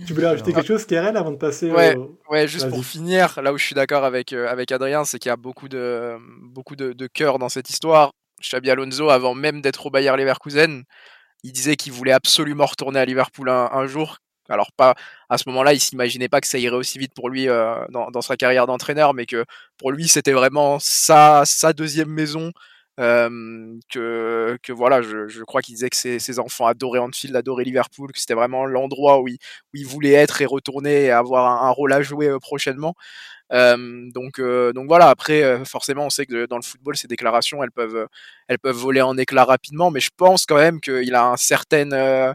tu voulais rajouter quelque chose, Karen, avant de passer ouais, ouais, juste pour finir, là où je suis d'accord avec, euh, avec Adrien, c'est qu'il y a beaucoup de, beaucoup de, de cœur dans cette histoire. Xabi Alonso, avant même d'être au Bayer Leverkusen, il disait qu'il voulait absolument retourner à Liverpool un, jour. Alors pas à ce moment-là, il s'imaginait pas que ça irait aussi vite pour lui euh, dans, dans, sa carrière d'entraîneur, mais que pour lui c'était vraiment sa, sa deuxième maison, que, que voilà, je, je crois qu'il disait que ses, ses, enfants adoraient Anfield, adoraient Liverpool, que c'était vraiment l'endroit où il, où il voulait être et retourner et avoir un, rôle à jouer euh, prochainement. Euh, donc, euh, donc voilà. Après, forcément, on sait que dans le football, ces déclarations, elles peuvent, elles peuvent voler en éclats rapidement. Mais je pense quand même qu'il a un certain,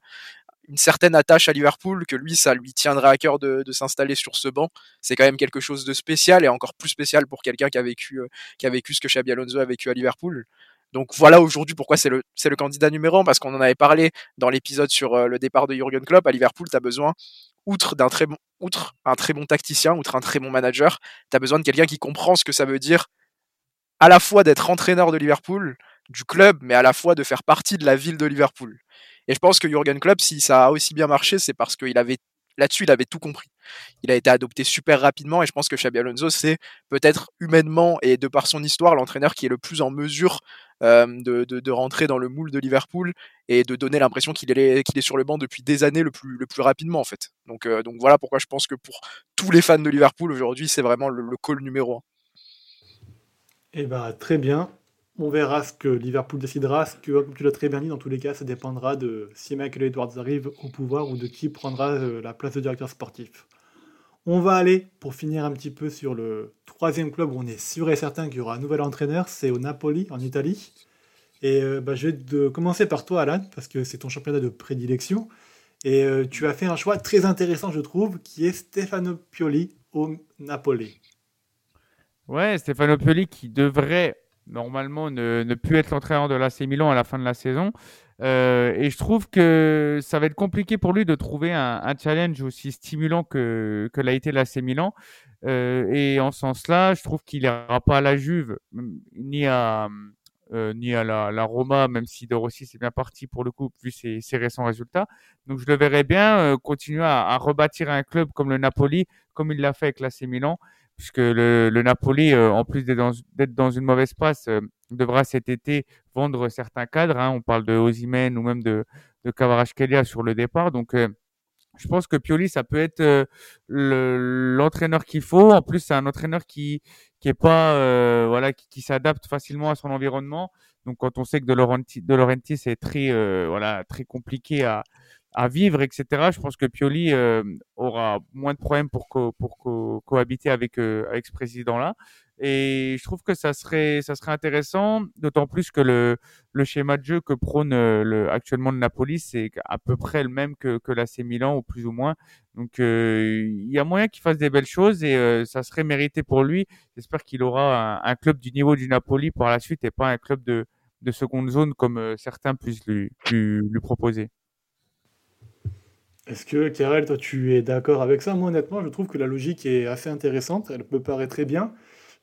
une certaine attache à Liverpool, que lui, ça lui tiendrait à cœur de, s'installer sur ce banc. C'est quand même quelque chose de spécial et encore plus spécial pour quelqu'un qui a vécu, euh, qui a vécu ce que Xabi Alonso a vécu à Liverpool. Donc voilà aujourd'hui pourquoi c'est le, c'est le candidat numéro un, parce qu'on en avait parlé dans l'épisode sur euh, le départ de Jurgen Klopp. À Liverpool, tu as besoin, outre, d'un très bon, outre un très bon tacticien, outre un très bon manager, tu as besoin de quelqu'un qui comprend ce que ça veut dire à la fois d'être entraîneur de Liverpool, du club, mais à la fois de faire partie de la ville de Liverpool. Et je pense que Jurgen Klopp, si ça a aussi bien marché, c'est parce qu'il avait là-dessus, il avait tout compris. Il a été adopté super rapidement et je pense que Xabi Alonso, c'est peut-être humainement et de par son histoire, l'entraîneur qui est le plus en mesure euh, de, de, rentrer dans le moule de Liverpool et de donner l'impression qu'il est, qu'il est sur le banc depuis des années le plus, le plus rapidement en fait. Donc, euh, donc voilà pourquoi je pense que pour tous les fans de Liverpool aujourd'hui, c'est vraiment le, le call numéro un. Eh ben, très bien. On verra ce que Liverpool décidera. Ce que, comme tu l'as très bien dit, dans tous les cas, ça dépendra de si Michael Edwards arrive au pouvoir ou de qui prendra euh, la place de directeur sportif. On va aller, pour finir un petit peu sur le troisième club où on est sûr et certain qu'il y aura un nouvel entraîneur, c'est au Napoli, en Italie. Et euh, bah, je vais commencer par toi, Alan, parce que c'est ton championnat de prédilection. Et euh, tu as fait un choix très intéressant, je trouve, qui est Stefano Pioli au Napoli. Ouais, Stefano Pioli qui devrait normalement ne, ne plus être l'entraîneur de l'AC Milan à la fin de la saison. Euh, et je trouve que ça va être compliqué pour lui de trouver un, challenge aussi stimulant que, que l'a été l'AC Milan. Euh, et en ce sens-là, je trouve qu'il n'ira pas à la Juve, ni à, euh, ni à la, Roma, même si De Rossi c'est bien parti pour le coup, vu ses, ses récents résultats. Donc je le verrais bien continuer à, à, rebâtir un club comme le Napoli, comme il l'a fait avec l'AC Milan, puisque le, le Napoli, euh, en plus d'être dans, dans, une mauvaise passe, euh, devra cet été vendre certains cadres. Hein. On parle de Osimhen ou même de, de Kvaratskhelia sur le départ. Donc je pense que Pioli, ça peut être euh, l'entraîneur qu'il faut. En plus, c'est un entraîneur qui qui est pas euh, voilà qui, qui s'adapte facilement à son environnement. Donc, quand on sait que De Laurentiis, de Laurentiis c'est très euh, voilà très compliqué à à vivre, etc. Je pense que Pioli euh, aura moins de problèmes pour co pour co cohabiter avec euh, avec ce président-là. Et je trouve que ça serait, ça serait intéressant, d'autant plus que le, le schéma de jeu que prône euh, le, actuellement le Napoli, c'est à peu près le même que, que l'AC Milan, ou plus ou moins. Donc, euh, il y a moyen qu'il fasse des belles choses et euh, ça serait mérité pour lui. J'espère qu'il aura un, un, club du niveau du Napoli par la suite et pas un club de, de seconde zone comme certains puissent lui, lui, lui proposer. Est-ce que, Karel, toi, tu es d'accord avec ça? Moi, honnêtement, je trouve que la logique est assez intéressante. Elle me paraît très bien.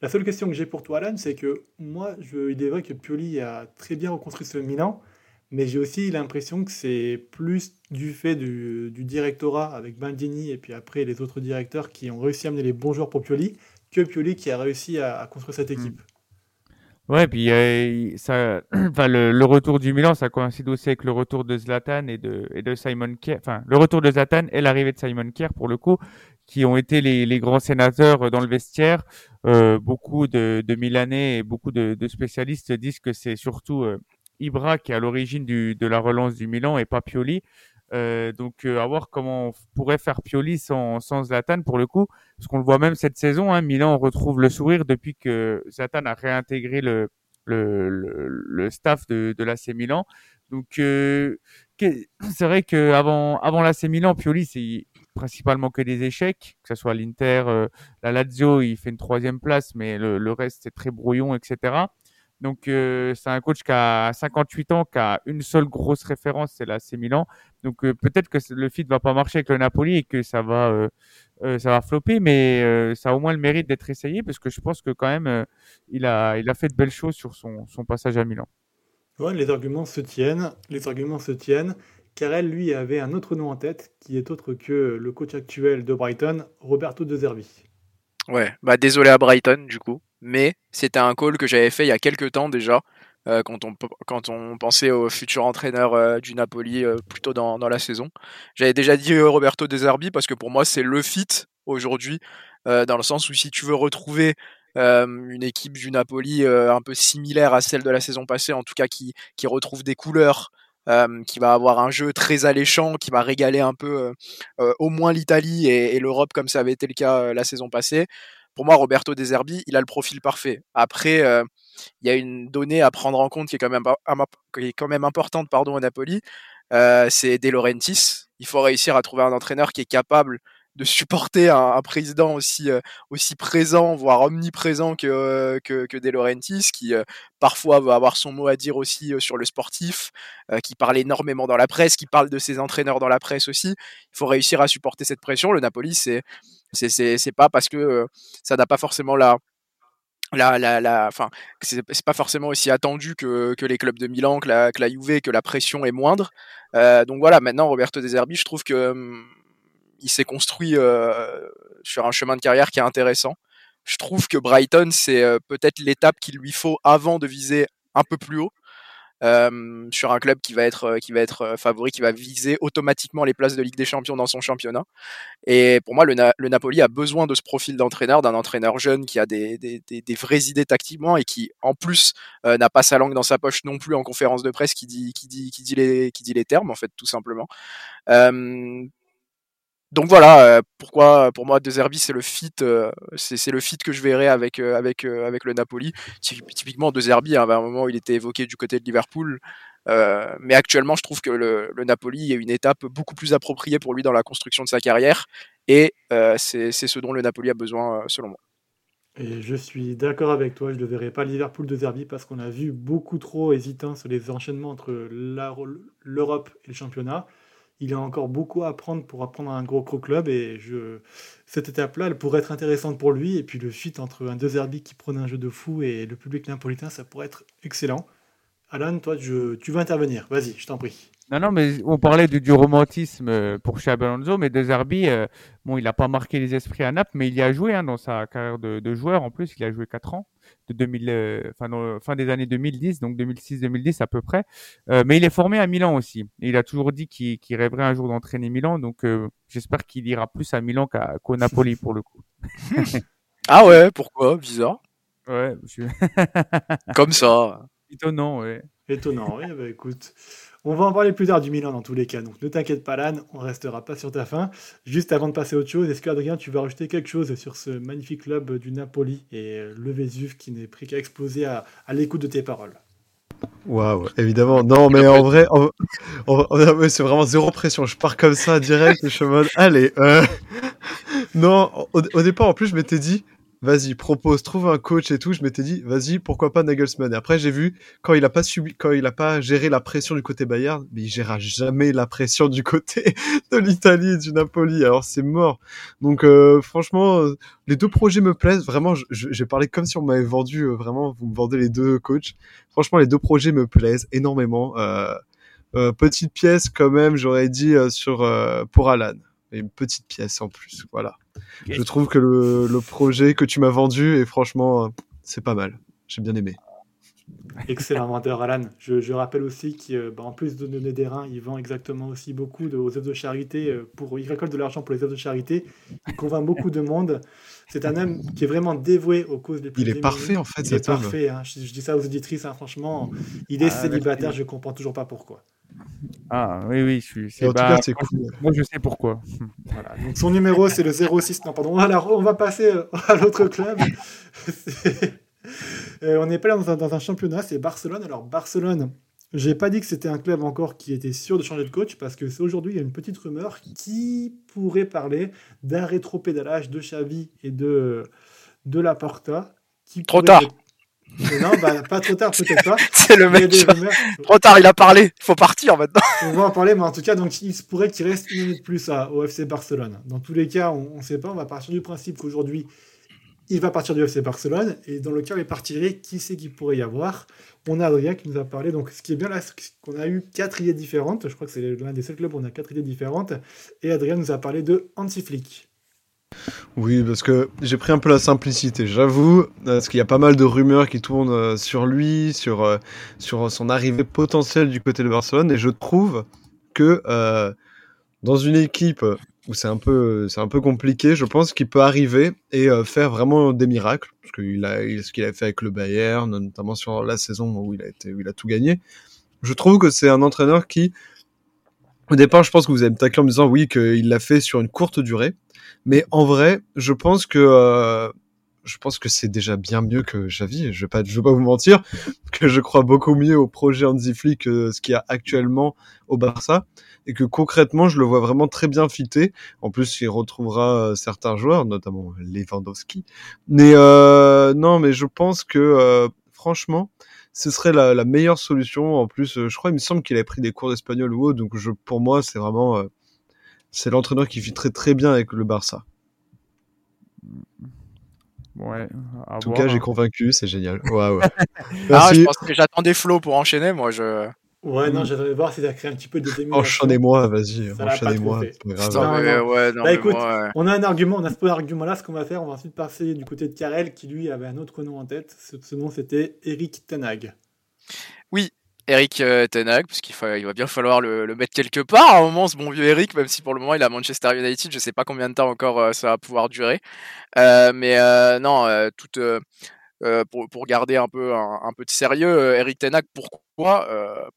La seule question que j'ai pour toi, Alan, c'est que moi, je, il est vrai que Pioli a très bien reconstruit ce Milan, mais j'ai aussi l'impression que c'est plus du fait du, du, directorat avec Bandini et puis après les autres directeurs qui ont réussi à amener les bons joueurs pour Pioli que Pioli qui a réussi à, à construire cette équipe. Ouais, puis euh, ça, enfin le, retour du Milan, ça coïncide aussi avec le retour de Zlatan et de, et de Simon Kier. Enfin, le retour de Zlatan et l'arrivée de Simon Kier pour le coup, qui ont été les, les grands sénateurs dans le vestiaire. Euh, beaucoup de, de Milanais et beaucoup de, de spécialistes disent que c'est surtout euh, Ibra qui est à l'origine de la relance du Milan et pas Pioli. Euh, donc euh, à voir comment on pourrait faire Pioli sans, sans Zlatan pour le coup, parce qu'on le voit même cette saison, hein, Milan retrouve le sourire depuis que Zlatan a réintégré le, staff de, l'AC Milan. Donc euh, c'est vrai que avant avant l'AC Milan, Pioli c'est principalement que des échecs, que ce soit l'Inter, la Lazio, il fait une troisième place, mais le, reste c'est très brouillon, etc. Donc c'est un coach qui a 58 ans, qui a une seule grosse référence, c'est l'AC Milan. Donc euh, peut-être que le fit va pas marcher avec le Napoli et que ça va euh, euh ça va flopper, mais euh, ça a au moins le mérite d'être essayé parce que je pense que quand même euh, il a il a fait de belles choses sur son, son passage à Milan. Ouais, les arguments se tiennent, les arguments se tiennent. Carrel, lui, avait un autre nom en tête qui est autre que le coach actuel de Brighton, Roberto De Zerbi. Ouais, bah désolé à Brighton du coup mais c'était un call que j'avais fait il y a quelques temps déjà, euh, quand, on, quand on pensait au futur entraîneur euh, du Napoli euh, plutôt dans, dans la saison. J'avais déjà dit euh, Roberto De Zerbi parce que pour moi c'est le fit aujourd'hui, dans le sens où si tu veux retrouver une équipe du Napoli un peu similaire à celle de la saison passée, en tout cas qui, qui retrouve des couleurs, qui va avoir un jeu très alléchant, qui va régaler un peu au moins l'Italie et, l'Europe comme ça avait été le cas la saison passée pour moi, Roberto De Zerbi, il a le profil parfait. Après, il y a une donnée à prendre en compte qui est quand même, qui est quand même importante pardon, à Napoli, euh, c'est De Laurentiis. Il faut réussir à trouver un entraîneur qui est capable de supporter un, président aussi euh, aussi présent, voire omniprésent que euh, que, que De Laurentiis, qui euh, parfois va avoir son mot à dire aussi sur le sportif, qui parle énormément dans la presse, qui parle de ses entraîneurs dans la presse aussi. Il faut réussir à supporter cette pression. Le Napoli, c'est c'est pas parce que ça n'a pas forcément la la, la, la, enfin, c'est pas forcément aussi attendu que, que les clubs de Milan, que la, que la Juve, que la pression est moindre. Euh, donc voilà, maintenant Roberto De Zerbi, je trouve que hum, il s'est construit euh, sur un chemin de carrière qui est intéressant. Je trouve que Brighton, c'est euh, peut-être l'étape qu'il lui faut avant de viser un peu plus haut. Euh, sur un club qui va être qui va être favori, qui va viser automatiquement les places de Ligue des Champions dans son championnat. Et pour moi, le Napoli a besoin de ce profil d'entraîneur, d'un entraîneur jeune qui a des, des, des, des, vraies idées tactiquement et qui, en plus, euh, n'a pas sa langue dans sa poche non plus en conférence de presse qui dit qui dit qui dit les qui dit les termes en fait tout simplement. Euh, donc voilà, euh, pourquoi pour moi De Zerbi c'est le fit, euh, c'est le fit que je verrai avec euh, avec avec le Napoli. Typiquement De Zerbi, hein, à un moment il était évoqué du côté de Liverpool. mais actuellement, je trouve que le, le, Napoli est une étape beaucoup plus appropriée pour lui dans la construction de sa carrière, et c'est ce dont le Napoli a besoin, selon moi. Et je suis d'accord avec toi, je ne verrai pas Liverpool de Zerbi parce qu'on a vu beaucoup trop hésitant sur les enchaînements entre l'Europe et le championnat. Il a encore beaucoup à apprendre pour apprendre un gros, club et je... cette étape-là, elle pourrait être intéressante pour lui. Et puis le fit entre un De Zerbi qui prône un jeu de fou et le public napolitain, ça pourrait être excellent. Alan, toi, tu veux intervenir Vas-y, je t'en prie. Non, non, mais on parlait du, romantisme euh, pour Xabi mais De Zerbi, euh, il n'a pas marqué les esprits à Naples, mais il y a joué hein, dans sa carrière de, joueur. En plus, il a joué 4 ans, de 2000, euh, fin, des années 2010, donc 2006-2010 à peu près. mais il est formé à Milan aussi. il a toujours dit qu'il rêverait un jour d'entraîner Milan, donc j'espère qu'il ira plus à Milan qu'au Napoli pour le coup. ah ouais, pourquoi? Bizarre. Ouais. Comme ça. Étonnant, ouais. Étonnant, oui. Bah, écoute. On va en parler plus tard du Milan dans tous les cas, donc ne t'inquiète pas Lan, on restera pas sur ta fin. Juste avant de passer à autre chose, est-ce qu'Adrien, tu veux rajouter quelque chose sur ce magnifique club du Napoli et le Vésuve qui n'est pris qu'à exploser à, l'écoute de tes paroles? Waouh, évidemment. Non, mais en vrai, c'est vraiment zéro pression. Je pars comme ça direct je suis en mode, allez. Euh. Non, au, départ, en plus, je m'étais dit, vas-y, propose, trouve un coach et tout. Je m'étais dit, vas-y, pourquoi pas Nagelsmann. Et après, j'ai vu, quand il a pas subi, quand il a pas géré la pression du côté Bayern, mais il gérera jamais la pression du côté de l'Italie et du Napoli. Alors, c'est mort. Donc, euh, franchement, euh, les deux projets me plaisent. Vraiment, j'ai parlé comme si on m'avait vendu, euh, vraiment, vous me vendez les deux coachs. Franchement, les deux projets me plaisent énormément. petite pièce quand même, j'aurais dit, sur, pour Alan. Une petite pièce en plus, voilà. Je trouve que le, projet que tu m'as vendu est franchement, euh, c'est pas mal. J'ai bien aimé. Excellent vendeur, Alan. Je, rappelle aussi qu'en bah, plus de donner des reins, il vend exactement aussi beaucoup de, aux œuvres de charité. Euh, pour, il récolte de l'argent pour les œuvres de charité. Il convainc beaucoup de monde. C'est un homme qui est vraiment dévoué aux causes des plus Il est parfait, en fait, Il est parfait. Hein. Je, dis ça aux auditrices, hein, franchement. Il est ah, célibataire, je comprends toujours pas pourquoi. Ah oui, oui, je suis. c'est cool. Moi, je sais pourquoi. Voilà. Donc, son numéro, c'est le 06. Non, pardon. Alors, on va passer euh, à l'autre club. Euh, on n'est pas là dans un, championnat, c'est Barcelone. Alors, Barcelone, j'ai pas dit que c'était un club encore qui était sûr de changer de coach parce que c'est aujourd'hui, il y a une petite rumeur qui pourrait parler d'un rétro-pédalage de Xavi et de, de Laporta. Qui Trop tard! Non, bah, pas trop tard, peut-être pas. C'est le mec. Trop tard, il a parlé. Il faut partir maintenant. On va en parler, mais en tout cas, donc, il se pourrait qu'il reste une minute plus à, au FC Barcelone. Dans tous les cas, on ne sait pas. On va partir du principe qu'aujourd'hui, il va partir du FC Barcelone. Et dans le cas où il partirait, qui sait qu'il pourrait y avoir? On a Adrien qui nous a parlé. Donc, ce qui est bien là, c'est qu'on a eu quatre idées différentes. Je crois que c'est l'un des seuls clubs où on a quatre idées différentes. Et Adrien nous a parlé de Hansi Flick. Oui, parce que j'ai pris un peu la simplicité, j'avoue, parce qu'il y a pas mal de rumeurs qui tournent euh, sur lui, sur, euh, sur son arrivée potentielle du côté de Barcelone, et je trouve que euh, dans une équipe où c'est un peu, un peu compliqué, je pense qu'il peut arriver et faire vraiment des miracles, parce qu'il a, ce qu'il a fait avec le Bayern, notamment sur la saison où il a tout gagné. Je trouve que c'est un entraîneur qui, au départ, je pense que vous allez me tacler en me disant oui qu'il l'a fait sur une courte durée. Mais en vrai, je pense que euh, je pense que c'est déjà bien mieux que Javi. Je vais pas, je vais pas vous mentir, que je crois beaucoup mieux au projet Hansi Flick que ce qu'il y a actuellement au Barça, et que concrètement, je le vois vraiment très bien fité. En plus, il retrouvera euh, certains joueurs, notamment Lewandowski. Mais euh, non, mais je pense que euh, franchement, ce serait la, la, meilleure solution. En plus, je crois, il me semble qu'il a pris des cours d'espagnol ou autre, donc je, pour moi, c'est vraiment c'est l'entraîneur qui vit très très bien avec le Barça. Ouais. En tout cas, j'ai convaincu, c'est génial. Ouais, ouais. ah, je pense que j'attendais Flo pour enchaîner, moi je. Ouais, non, j'aimerais voir si ça crée un petit peu de Enchaînez-moi, vas-y, enchaînez-moi. Bah écoute, on a un argument, on a ce argument-là, ce qu'on va faire, on va ensuite passer du côté de Karel, qui lui avait un autre nom en tête. Ce, nom, c'était Eric Tanag. Oui, Eric euh, Tenag, parce qu'il il va bien falloir le, mettre quelque part à un moment, ce bon vieux Eric, même si pour le moment il a Manchester United, je sais pas combien de temps encore euh, ça va pouvoir durer. Euh, mais non, tout, pour, garder un peu, un, peu de sérieux, Eric Tenag, pourquoi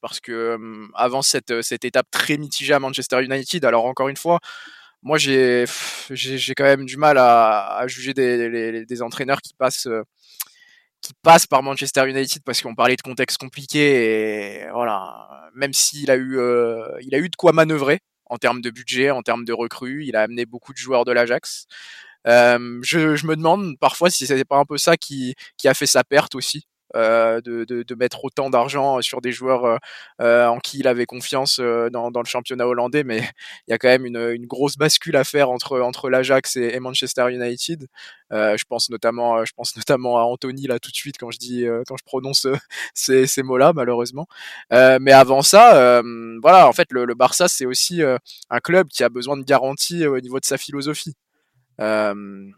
Parce que avant cette, cette étape très mitigée à Manchester United, alors encore une fois, moi j'ai quand même du mal à, juger des, des entraîneurs qui passent qui passe par Manchester United parce qu'on parlait de contexte compliqué et voilà, même s'il a eu euh, a eu de quoi manœuvrer en termes de budget, en termes de recrues, il a amené beaucoup de joueurs de l'Ajax. Euh, je, je, me demande parfois si c'est pas un peu ça qui, qui a fait sa perte aussi. Euh, de, de, de, mettre autant d'argent sur des joueurs euh, euh en qui il avait confiance euh, dans, dans, le championnat hollandais, mais il y a quand même une, une grosse bascule à faire entre, entre l'Ajax et, et, Manchester United. Euh, je pense notamment, je pense notamment à Anthony là tout de suite quand je dis, quand je prononce ces, ces mots-là, malheureusement. mais avant ça, voilà, en fait, le, le Barça c'est aussi un club qui a besoin de garanties au niveau de sa philosophie. Euh,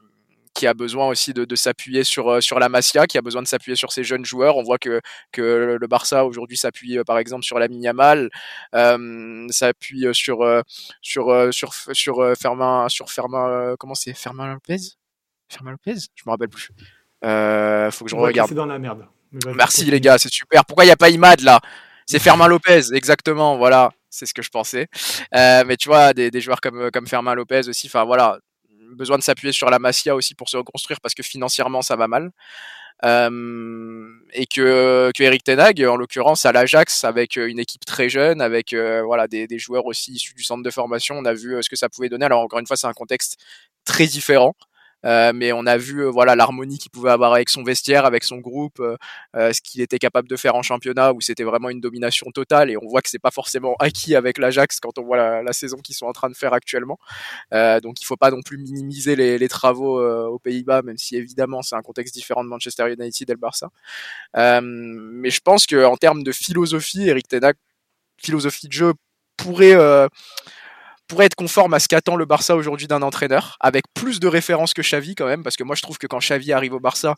qui a besoin aussi de, de s'appuyer sur, euh, sur la Masia, qui a besoin de s'appuyer sur ses jeunes joueurs. On voit que, que le Barça aujourd'hui s'appuie euh, par exemple sur la Yamal, euh, s'appuie sur, sur, sur, sur, Fermin, sur Fermin, comment c'est? Fermin Lopez? Fermin Lopez? Je me rappelle plus. Euh, faut que je regarde. C'est dans la merde. Merci les gars, c'est super. Pourquoi il n'y a pas Imad là? C'est Fermin Lopez, exactement, voilà, c'est ce que je pensais. Euh, mais tu vois, des, des joueurs comme, comme Fermin Lopez aussi, enfin voilà, besoin de s'appuyer sur la Masia aussi pour se reconstruire parce que financièrement ça va mal. Euh, et que, que Eric Tenag, en l'occurrence à l'Ajax, avec une équipe très jeune, avec euh, voilà des, des, joueurs aussi issus du centre de formation, on a vu euh, ce que ça pouvait donner. Alors encore une fois, c'est un contexte très différent. Euh, mais on a vu euh, voilà l'harmonie qu'il pouvait avoir avec son vestiaire, avec son groupe, euh, ce qu'il était capable de faire en championnat où c'était vraiment une domination totale et on voit que c'est pas forcément acquis avec l'Ajax quand on voit la, saison qu'ils sont en train de faire actuellement. donc il faut pas non plus minimiser les, les travaux aux Pays-Bas, même si évidemment c'est un contexte différent de Manchester United et le Barça. mais je pense que en termes de philosophie, Eric Tenak, philosophie de jeu pourrait pourrait être conforme à ce qu'attend le Barça aujourd'hui d'un entraîneur, avec plus de références que Xavi quand même, parce que moi je trouve que quand Xavi arrive au Barça,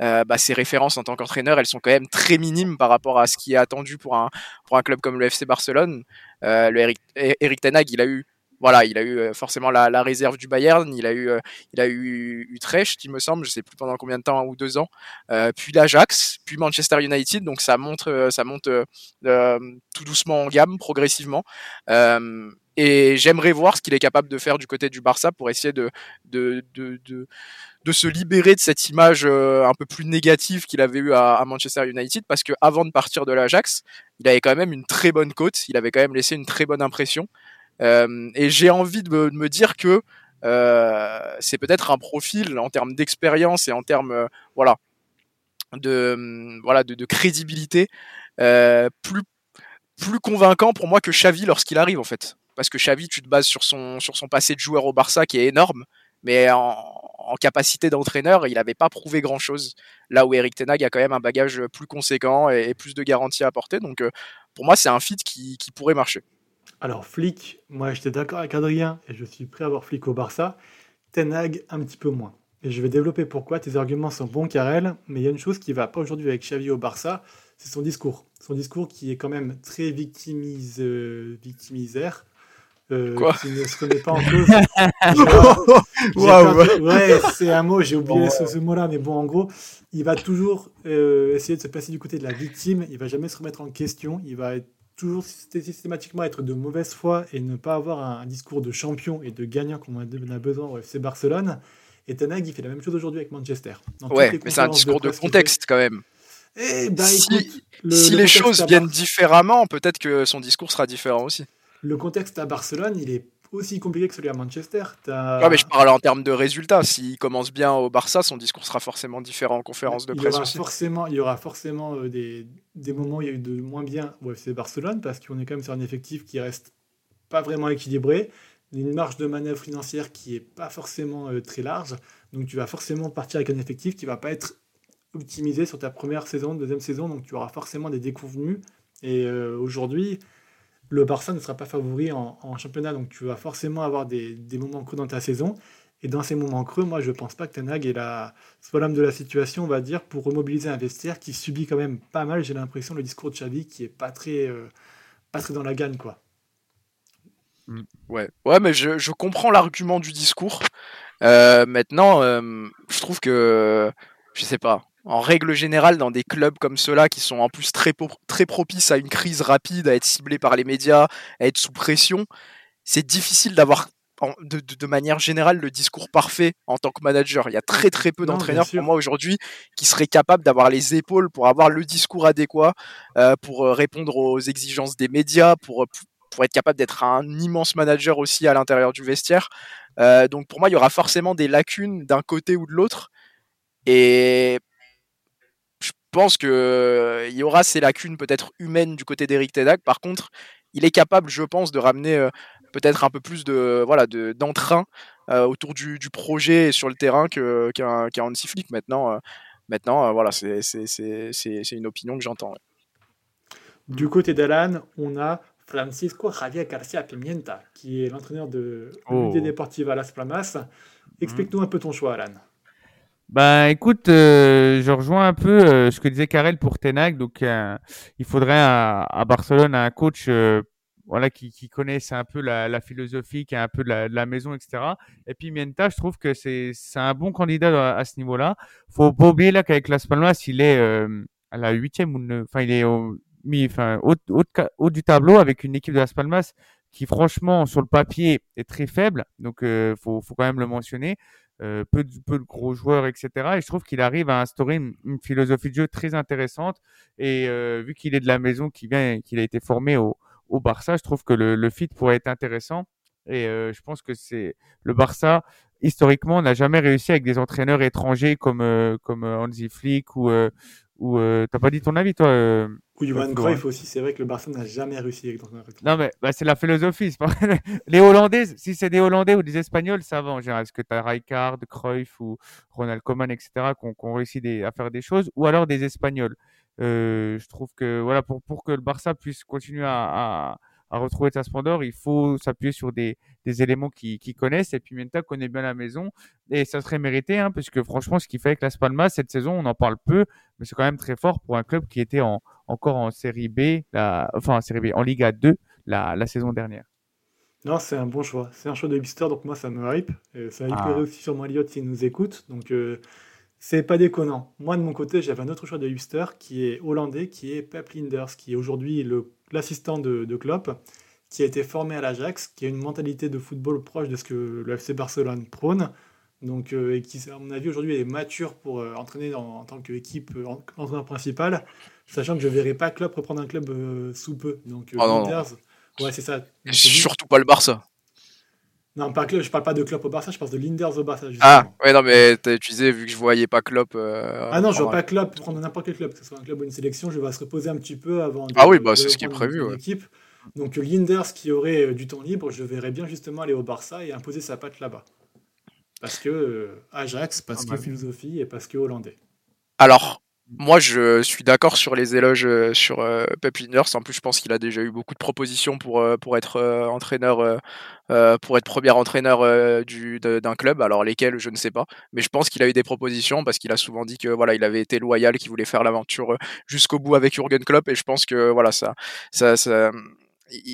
euh, bah, ses références en tant qu'entraîneur, elles sont quand même très minimes par rapport à ce qui est attendu pour un, pour un club comme le FC Barcelone. Euh, le Eric, Eric il a eu voilà, il a eu euh, forcément la, réserve du Bayern, il a eu, euh, il a eu Utrecht, il me semble, je sais plus pendant combien de temps, un ou deux ans, euh, puis l'Ajax, puis Manchester United, donc ça monte, ça monte tout doucement en gamme, progressivement. et j'aimerais voir ce qu'il est capable de faire du côté du Barça pour essayer de, de, de, de se libérer de cette image un peu plus négative qu'il avait eu à, à, Manchester United parce que avant de partir de l'Ajax, il avait quand même une très bonne cote, il avait quand même laissé une très bonne impression. Euh, et j'ai envie de me, dire que euh, c'est peut-être un profil en termes d'expérience et en termes euh, voilà de voilà de, crédibilité plus plus convaincant pour moi que Xavi lorsqu'il arrive en fait. Parce que Xavi tu te bases sur son sur son passé de joueur au Barça qui est énorme mais en, capacité d'entraîneur il n'avait pas prouvé grand chose là où Eric Tenag a quand même un bagage plus conséquent et, plus de garanties à apporter. Donc pour moi c'est un fit qui pourrait marcher alors, Flick, moi j'étais d'accord avec Adrien et je suis prêt à avoir Flick au Barça. Tenag, un petit peu moins. Et je vais développer pourquoi. Tes arguments sont bons, Karel, mais il y a une chose qui va pas aujourd'hui avec Xavi au Barça, c'est son discours. Son discours qui est quand même très victimise, euh, victimisaire. Euh, Quoi qui ne se remet pas en cause. wow, ouais, c'est un mot, j'ai oublié ce, ce mot-là, mais bon, en gros, il va toujours euh, essayer de se placer du côté de la victime, il va jamais se remettre en question, il va être toujours systématiquement être de mauvaise foi et ne pas avoir un, discours de champion et de gagnant comme on a besoin au FC Barcelone. Et Tanag, il fait la même chose aujourd'hui avec Manchester. ouais, mais c'est un discours de, de contexte quand même. Eh ben, si, écoute, le, si le les choses viennent différemment, peut-être que son discours sera différent aussi. Le contexte à Barcelone, il est aussi compliqué que celui à Manchester. Ouais, mais je parle en termes de résultats. S'il commence bien au Barça, son discours sera forcément différent en conférence de il presse y aura aussi. Forcément, il y aura forcément euh, des, des, moments où il y a eu de moins bien au FC Barcelone, parce qu'on est quand même sur un effectif qui reste pas vraiment équilibré, une marge de manœuvre financière qui est pas forcément euh, très large. Donc tu vas forcément partir avec un effectif qui va pas être optimisé sur ta première saison, deuxième saison, donc tu auras forcément des déconvenus. Et euh, aujourd'hui, le Barça ne sera pas favori en, championnat, donc tu vas forcément avoir des, moments creux dans ta saison. Et dans ces moments creux, moi, je ne pense pas que Tanag est la, soit de la situation, on va dire, pour remobiliser un vestiaire qui subit quand même pas mal, j'ai l'impression, le discours de Xavi qui est pas très, euh, pas très dans la gagne, quoi. Ouais, ouais, mais je, je comprends l'argument du discours. Euh, maintenant, euh, je trouve que, je sais pas, en règle générale, dans des clubs comme ceux-là, qui sont en plus très, très propices à une crise rapide, à être ciblés par les médias, à être sous pression, c'est difficile d'avoir de, manière générale le discours parfait en tant que manager. Il y a très très peu d'entraîneurs pour moi aujourd'hui qui seraient capables d'avoir les épaules pour avoir le discours adéquat, euh, pour répondre aux exigences des médias, pour, pour être capable d'être un immense manager aussi à l'intérieur du vestiaire. donc pour moi, il y aura forcément des lacunes d'un côté ou de l'autre. Et je pense qu'il y aura ces lacunes peut-être humaines du côté d'Eric Tedag. Par contre, il est capable, je pense, de ramener euh, peut-être un peu plus de voilà d'entrain euh, autour du, projet et sur le terrain qu'un qu Hansi Flick. Maintenant, euh, maintenant voilà, c'est une opinion que j'entends. Du côté d'Alan, on a Francisco Javier Garcia Pimienta, qui est l'entraîneur de oh. l'Union Deportiva Las Palmas. Explique-nous un peu ton choix, Alan. Ben écoute, je rejoins un peu ce que disait Karel pour Tenag. Donc il faudrait à Barcelone un coach voilà, qui, qui connaissent un peu la, la, philosophie, qui a un peu de la, de la, maison, etc. Et puis Mienta, je trouve que c'est un bon candidat à, ce niveau-là. Faut pas oublier là qu'avec Las Palmas, il est euh, à la huitième ou enfin il est au, enfin haut, haut, haut, du tableau avec une équipe de Las Palmas qui franchement sur le papier est très faible. Donc euh, faut, faut quand même le mentionner. Euh, peu, de, peu de gros joueurs, etc. Et je trouve qu'il arrive à instaurer une, une, philosophie de jeu très intéressante. Et euh, vu qu'il est de la maison, qu'il vient, qu'il a été formé au, au Barça, je trouve que le, le fit pourrait être intéressant. Et euh, je pense que c'est le Barça historiquement n'a jamais réussi avec des entraîneurs étrangers comme euh, comme euh, Hansi Flick ou ou t'as pas dit ton avis toi ou Johan Cruyff aussi c'est vrai que le Barça n'a jamais réussi entraîneurs étrangers. non mais bah, c'est la philosophie pas... les Hollandais si c'est des Hollandais ou des Espagnols ça va en général. Est-ce que tu as Rijkaard Cruyff ou Ronald Koeman etc qui ont, réussi des, à faire des choses ou alors des Espagnols? Euh, je trouve que voilà pour pour que le Barça puisse continuer à, à, retrouver sa splendeur, il faut s'appuyer sur des, des éléments qui, qui connaissent. Et Pimenta connaît bien la maison et ça serait mérité, hein, parce que franchement, ce qu'il fait avec Las Palmas cette saison, on en parle peu, mais c'est quand même très fort pour un club qui était en, encore en Série B, la, enfin en Série B, en Liga 2 la, la saison dernière. Non, c'est un bon choix. C'est un choix de hipster, donc moi ça me hype. Et ça a ah. aussi sur Elliott s'il nous écoute. Donc euh, c'est pas déconnant. Moi, de mon côté, j'avais un autre choix de hipster qui est hollandais, qui est Pep Linders, qui est aujourd'hui l'assistant de, de Klopp, qui a été formé à l'Ajax, qui a une mentalité de football proche de ce que le FC Barcelone prône, donc, euh, et qui, à mon avis, aujourd'hui est mature pour euh, entraîner en tant qu'équipe euh, entraîneur principal, sachant que je ne verrai pas Klopp reprendre un club sous peu. Donc, oh Linders, ouais, c'est ça. surtout pas le Barça. Non, pas Klopp, je parle pas de Klopp au Barça, je parle de Linders au Barça. Ah, ouais, non, mais tu disais, vu que je voyais pas Klopp. Euh, ah non, je vois pas Klopp prendre n'importe quel club, que ce soit un club ou une sélection, je vais se reposer un petit peu avant. ah oui, bah, c'est ce qui est prévu. Ouais. Équipe. Donc Linders qui aurait euh, du temps libre, je verrais bien justement aller au Barça et imposer sa patte là-bas. Parce que euh, Ajax, parce ah, que bah philosophie et parce que hollandais. Alors, moi, je suis d'accord sur les éloges euh, sur euh, Pep. En plus, je pense qu'il a déjà eu beaucoup de propositions pour euh, pour être entraîneur, pour être premier entraîneur du d'un club. Alors lesquels, je ne sais pas, mais je pense qu'il a eu des propositions parce qu'il a souvent dit que voilà, il avait été loyal, qu'il voulait faire l'aventure jusqu'au bout avec Jurgen Klopp. Et je pense que voilà, ça, ça, ça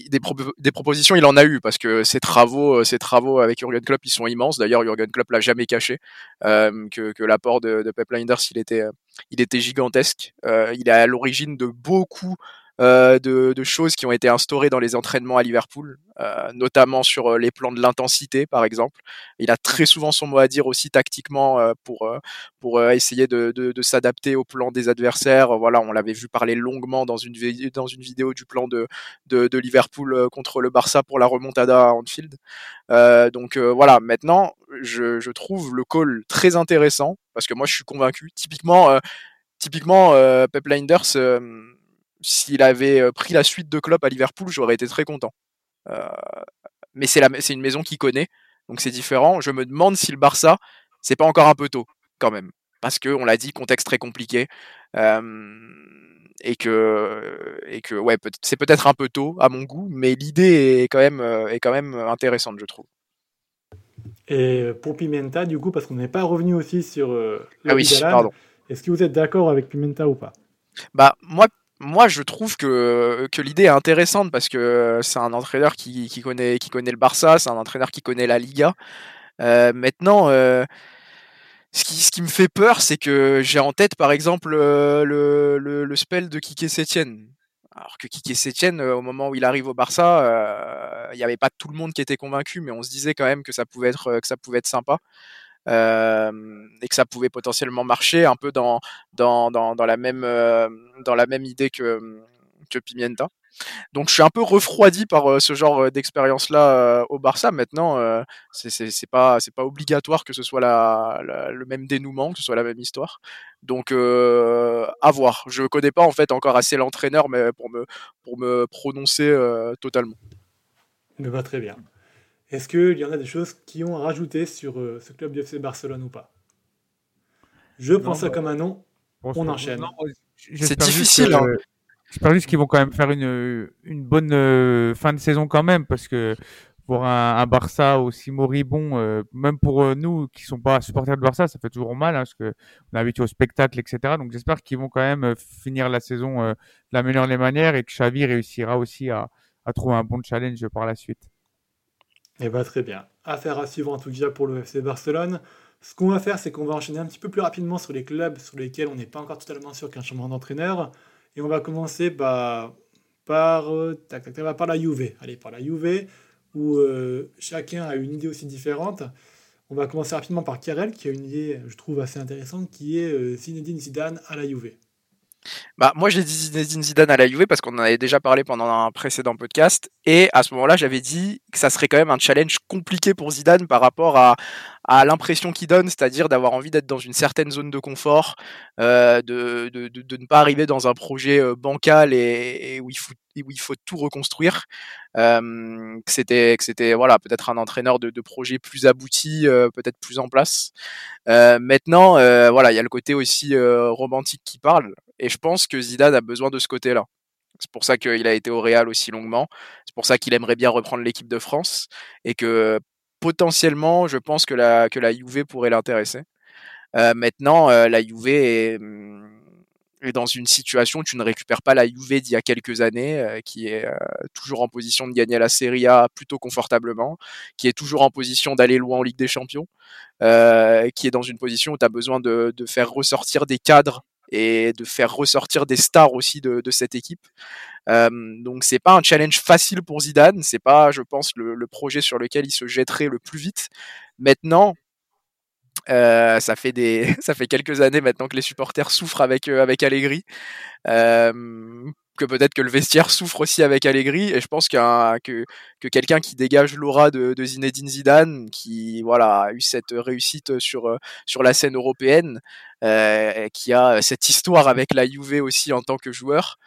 des, propositions, il en a eu parce que ses travaux, ses travaux avec Jurgen Klopp, ils sont immenses. D'ailleurs, Jurgen Klopp l'a jamais caché euh, que, que l'apport de, Pep Linders, il était, il était gigantesque. Euh, il est à l'origine de beaucoup euh, de, de, choses qui ont été instaurées dans les entraînements à Liverpool, euh, notamment sur euh, les plans de l'intensité, par exemple. Il a très souvent son mot à dire aussi tactiquement euh, pour pour essayer de, de, de s'adapter au plan des adversaires. Voilà, on l'avait vu parler longuement dans une dans une vidéo du plan de, de Liverpool contre le Barça pour la remontada à Anfield. donc voilà, maintenant, je, je trouve le call très intéressant parce que moi je suis convaincu. Typiquement, typiquement Pep Linders s'il avait euh, pris la suite de Klopp à Liverpool, j'aurais été très content. Euh, mais c'est une maison qui connaît, donc c'est différent. Je me demande si le Barça, c'est pas encore un peu tôt, quand même. Parce que, on l'a dit, contexte très compliqué. Euh, et que, et que ouais, c'est peut-être un peu tôt à mon goût, mais l'idée est, quand même, est quand même intéressante, je trouve. Et pour Pimenta, du coup, parce qu'on n'est pas revenu aussi sur ah oui, pardon. Est-ce que vous êtes d'accord avec Pimenta ou pas? Bah moi, moi, je trouve que, que l'idée est intéressante parce que c'est un entraîneur qui, qui, connaît, qui connaît le Barça, c'est un entraîneur qui connaît la Liga. Euh, maintenant, euh, ce, qui, ce qui me fait peur, c'est que j'ai en tête, par exemple, euh, le, le, spell de Kike Setien. alors que Kike Setien, au moment où il arrive au Barça, il n'y avait pas tout le monde qui était convaincu, mais on se disait quand même que ça pouvait être que ça pouvait être sympa. Et que ça pouvait potentiellement marcher un peu dans dans, dans, la même dans la même idée que que Pimienta. Donc je suis un peu refroidi par euh, ce genre euh, d'expérience-là euh, au Barça. Maintenant, c'est pas pas obligatoire que ce soit la, le même dénouement, que ce soit la même histoire. Donc à voir. Je connais pas en fait encore assez l'entraîneur, mais pour me pour me prononcer totalement. Me va très bien. Est-ce qu'il y en a des choses qui ont à rajouter sur ce club du FC Barcelone ou pas? Je pense ça bah, comme un nom. On enchaîne. C'est difficile. Hein. J'espère juste qu'ils vont quand même faire une, une bonne euh, fin de saison quand même, parce que pour un, un Barça aussi moribond, euh, même pour euh, nous qui sont pas supporters de Barça, ça fait toujours mal, hein, parce que on est habitué au spectacle, etc. Donc j'espère qu'ils vont quand même finir la saison de la meilleure des manières et que Xavi réussira aussi à, à trouver un bon challenge par la suite. Eh bien, très bien. Affaire à suivre en tout cas pour le FC Barcelone. Ce qu'on va faire, c'est qu'on va enchaîner un petit peu plus rapidement sur les clubs sur lesquels on n'est pas encore totalement sûr qu'un changement d'entraîneur. Et on va commencer bah, par, par la Juve. Allez, par la Juve, où euh, chacun a une idée aussi différente. On va commencer rapidement par Karel, qui a une idée, je trouve, assez intéressante, qui est euh, Zinedine Zidane à la Juve. Bah, moi, j'ai dit Zidane à la Juve parce qu'on en avait déjà parlé pendant un précédent podcast. Et à ce moment-là, j'avais dit que ça serait quand même un challenge compliqué pour Zidane par rapport à, à l'impression qu'il donne, c'est-à-dire d'avoir envie d'être dans une certaine zone de confort, euh, de, de, de, ne pas arriver dans un projet euh, bancal et, où, il faut, où il faut tout reconstruire. Euh, que c'était c'était voilà peut-être un entraîneur de, de projet plus abouti, euh, peut-être plus en place. Maintenant, voilà, il y a le côté aussi romantique qui parle. Et je pense que Zidane a besoin de ce côté-là. C'est pour ça qu'il a été au Real aussi longuement. C'est pour ça qu'il aimerait bien reprendre l'équipe de France et que potentiellement, je pense que la que Juve pourrait l'intéresser. Euh, maintenant, euh, la Juve est, mm, est, dans une situation où tu ne récupères pas la Juve d'il y a quelques années, euh, qui est toujours en position de gagner la Serie A plutôt confortablement, qui est toujours en position d'aller loin en Ligue des Champions, qui est dans une position où tu as besoin de faire ressortir des cadres et de faire ressortir des stars aussi de, cette équipe. Euh, donc c'est pas un challenge facile pour Zidane, c'est pas, je pense, le, projet sur lequel il se jetterait le plus vite. Maintenant, euh, ça fait des, ça fait quelques années maintenant que les supporters souffrent avec euh, avec que peut-être que le vestiaire souffre aussi avec Allegri. Et je pense que, que quelqu'un qui dégage l'aura de, Zinedine Zidane qui voilà a eu cette réussite sur sur la scène européenne euh, qui a cette histoire avec la Juve aussi en tant que joueur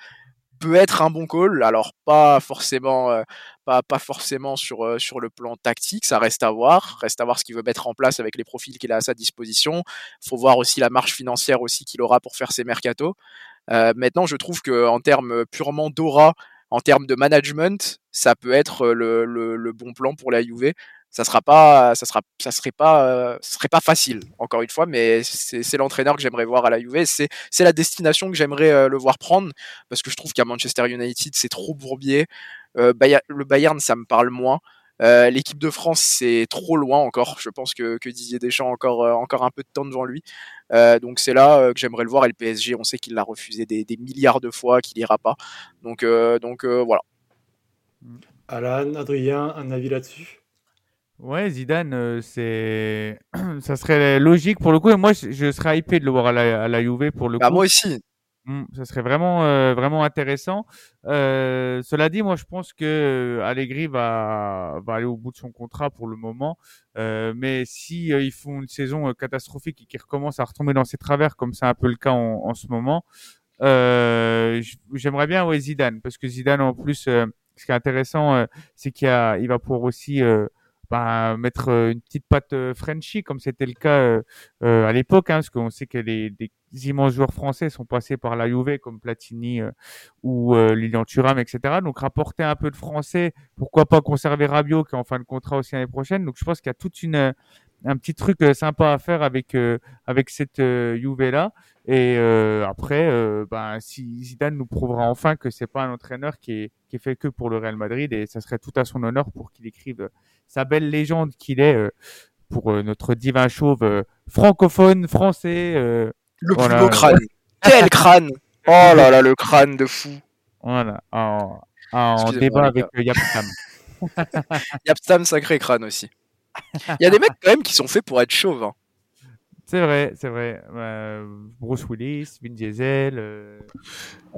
peut être un bon call. Alors pas forcément, euh, pas, pas forcément sur euh, sur le plan tactique, ça reste à voir. Reste à voir ce qu'il veut mettre en place avec les profils qu'il a à sa disposition. Faut voir aussi la marge financière aussi qu'il aura pour faire ses mercato. Euh, maintenant, je trouve que en termes purement d'aura, en termes de management, ça peut être le, le, le bon plan pour la Juve ça sera pas ça sera ça serait pas euh, serait pas facile encore une fois mais c'est l'entraîneur que j'aimerais voir à la Juve c'est la destination que j'aimerais euh, le voir prendre parce que je trouve qu'à Manchester United c'est trop bourbier. Euh, le Bayern ça me parle moins. L'équipe de France c'est trop loin encore. Je pense que, que Didier Deschamps a encore encore un peu de temps devant lui. Donc c'est là que j'aimerais le voir et le PSG on sait qu'il l'a refusé des, milliards de fois qu'il ira pas. Donc donc voilà. Alan Adrien un avis là-dessus? Ouais, Zidane, euh, c'est, ça serait logique pour le coup. Et moi, je, serais hypé de le voir à la, à la Juve pour le bah, coup. Moi aussi. Mmh, ça serait vraiment, euh, vraiment intéressant. Euh, cela dit, moi, je pense que Allegri va, va aller au bout de son contrat pour le moment. Euh, mais si ils font une saison catastrophique et qu'ils recommencent à retomber dans ses travers, comme c'est un peu le cas en, en ce moment, j'aimerais bien ouais Zidane, parce que Zidane en plus, ce qui est intéressant, c'est qu'il il va pouvoir aussi bah, mettre euh, une petite patte euh, Frenchy, comme c'était le cas euh, euh, à l'époque, hein, parce qu'on sait que les, des immenses joueurs français sont passés par la Juve, comme Platini euh, ou Lilian Thuram, etc. Donc rapporter un peu de français, pourquoi pas conserver Rabiot, qui est en fin de contrat aussi l'année prochaine. Donc je pense qu'il y a toute une un petit truc sympa à faire avec avec cette Juve là et après ben si Zidane nous prouvera enfin que c'est pas un entraîneur qui est qui est fait que pour le Real Madrid et ça serait tout à son honneur pour qu'il écrive sa belle légende qu'il est euh, pour euh, notre divin chauve euh, francophone, français. le plus beau crâne. Quel crâne Oh là là, le crâne de fou. Voilà, en, débat avec euh, Yapstam. Yapstam, sacré crâne aussi. Il y a des mecs quand même qui sont faits pour être chauves. hein. C'est vrai, c'est vrai. Euh, Bruce Willis, Vin Diesel. euh,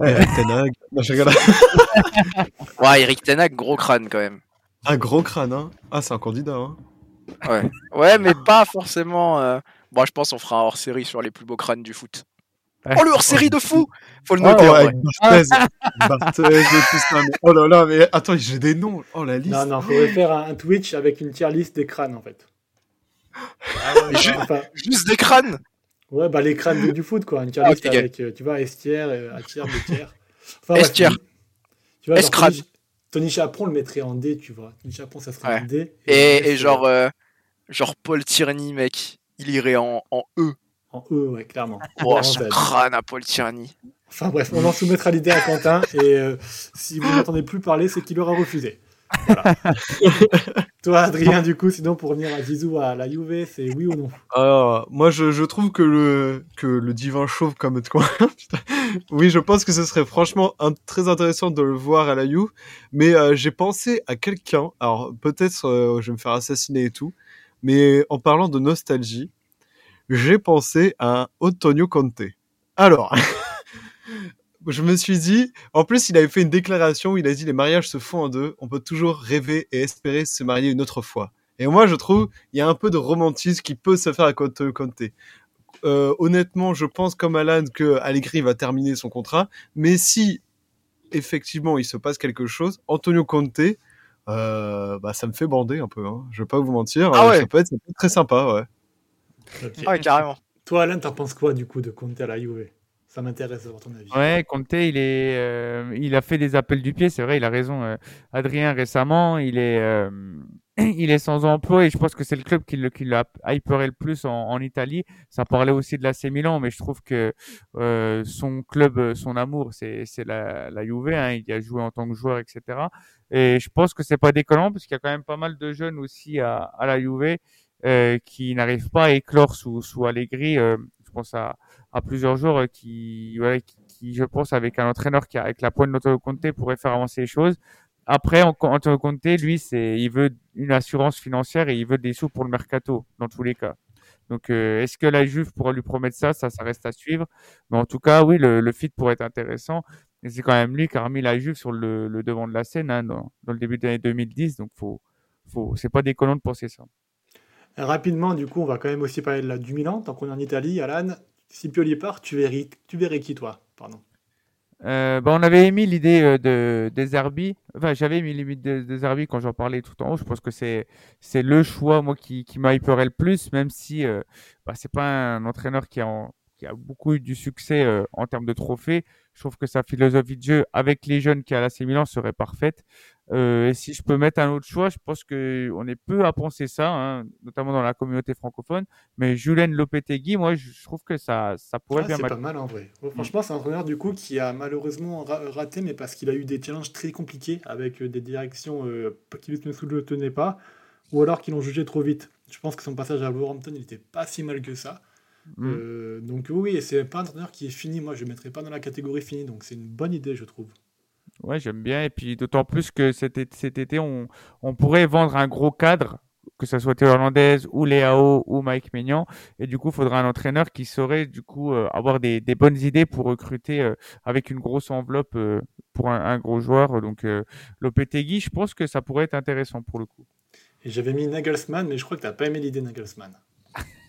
Eric Ten Hag. Non, je rigole. Ouais, Eric Tenac, gros crâne quand même. Un gros crâne, hein. Ah, c'est un candidat, hein. Ouais, ouais mais pas forcément. euh, Bon, je pense qu'on fera un hors série sur les plus beaux crânes du foot. Oh, le hors série de fou Faut le Oh, noter. avec Barthez. Barthez et tout ça. Mais... Oh là là, mais attends, j'ai des noms. Oh, la liste. Non, non, faudrait faire un, un Twitch avec une tier list des crânes en fait. Enfin, Juste des crânes ouais, bah les crânes du, foot quoi. Une Ah, list ok. avec, euh, tu vois, Estière, euh, Atière, Betière. Enfin, Estière. Tu vois, genre, Escrade. Tony, Tony Chaperon le mettrait en D, tu vois. Tony Chaperon, ça serait Ouais. en D. Et, et genre, euh, genre Paul Tierney, mec, il irait en, en E. En E, ouais, clairement. Oh, son crâne à Paul Tierney. Enfin bref, on en soumettra l'idée à Quentin et euh, si vous n'entendez plus parler, c'est qu'il aura refusé. Voilà. Toi, Adrien, du coup, sinon pour revenir à Zizou à la Juve, c'est oui ou non? Alors, moi, je, je trouve que le, que le divin chauve comme toi, putain. oui, je pense que ce serait franchement un- très intéressant de le voir à la You, mais euh, j'ai pensé à quelqu'un, alors peut-être euh, je vais me faire assassiner et tout, mais en parlant de nostalgie, j'ai pensé à Antonio Conte. Alors, je me suis dit, en plus, il avait fait une déclaration où il a dit les mariages se font en deux, on peut toujours rêver et espérer se marier une autre fois. Et moi, je trouve, il y a un peu de romantisme qui peut se faire à Antonio Conte. Euh, honnêtement, je pense comme Alan que Allegri va terminer son contrat, mais si effectivement il se passe quelque chose, Antonio Conte, euh, bah ça me fait bander un peu. Hein. Je vais pas vous mentir, Ah euh, ouais. ça, peut être, ça peut être très sympa, ouais. Ah ouais, carrément. Toi, Alain, t'en penses quoi du coup de Conte à la Juve? Ça m'intéresse d'avoir ton avis. Ouais, Conte, il est, euh, il a fait des appels du pied, c'est vrai, il a raison. euh, Adrien récemment, il est, euh, il est sans emploi et je pense que c'est le club qui qui l'a hyperé le plus en, Italie. Ça parlait aussi de l'AC Milan, mais je trouve que euh, son club, euh, son amour, c'est, la, la Juve. Hein, il y a joué en tant que joueur, etc. Et je pense que c'est pas déconnant parce qu'il y a quand même pas mal de jeunes aussi à, à la Juve euh, qui n'arrivent pas à éclore sous, sous Allegri. je pense à à plusieurs joueurs euh, qui, je pense, avec un entraîneur qui, avec la pointe d'Antonio Conte, pourrait faire avancer les choses. Après, Antonio Conte, lui, c'est, il veut une assurance financière et il veut des sous pour le mercato, dans tous les cas. Donc, euh, est-ce que la Juve pourra lui promettre ça? Ça, ça reste à suivre. Mais en tout cas, oui, le, le fit pourrait être intéressant. Et c'est quand même lui qui a remis la Juve sur le, devant de la scène hein, dans, le début des années 2010. Donc, faut, faut, c'est pas déconnant de penser ça. Rapidement, du coup, on va quand même aussi parler de la, du Milan. Tant qu'on est en Italie, Alan, si Pioli part, tu verrais, tu verrais qui toi? Pardon. Euh, bah, on avait émis l'idée euh, de Zerbi. Enfin, j'avais émis l'idée de, de quand j'en parlais tout en haut. Je pense que c'est c'est le choix moi qui qui m'hyperait le plus, même si euh, bah, c'est pas un entraîneur qui a qui a beaucoup eu du succès euh, en termes de trophées. Je trouve que sa philosophie de jeu avec les jeunes qui a l'AC Milan serait parfaite. Euh, et si je peux mettre un autre choix, je pense que on est peu à penser ça, hein, notamment dans la communauté francophone. Mais Julien Lopetegui, moi, je trouve que ça ça pourrait Ah, bien c'est pas mal en vrai. Ouais, franchement, c'est un entraîneur du coup qui a malheureusement ra- raté, mais parce qu'il a eu des challenges très compliqués avec euh, des directions euh, qui ne le tenaient pas, ou alors qu'ils l'ont jugé trop vite. Je pense que son passage à Wolverhampton, il n'était pas si mal que ça. Mm. Euh, donc oui, c'est pas un entraîneur qui est fini. Moi, je ne mettrais pas dans la catégorie fini, donc c'est une bonne idée, je trouve. Ouais, j'aime bien. Et puis d'autant plus que cet, été- on, pourrait vendre un gros cadre, que ce soit Théo Hernandez ou Léao ou Mike Maignan. Et du coup, il faudra un entraîneur qui saurait du coup euh, avoir des, bonnes idées pour recruter euh, avec une grosse enveloppe euh, pour un, gros joueur. Donc Lopetegui, je pense que ça pourrait être intéressant pour le coup. Et j'avais mis Nagelsmann, mais je crois que tu n'as pas aimé l'idée Nagelsmann.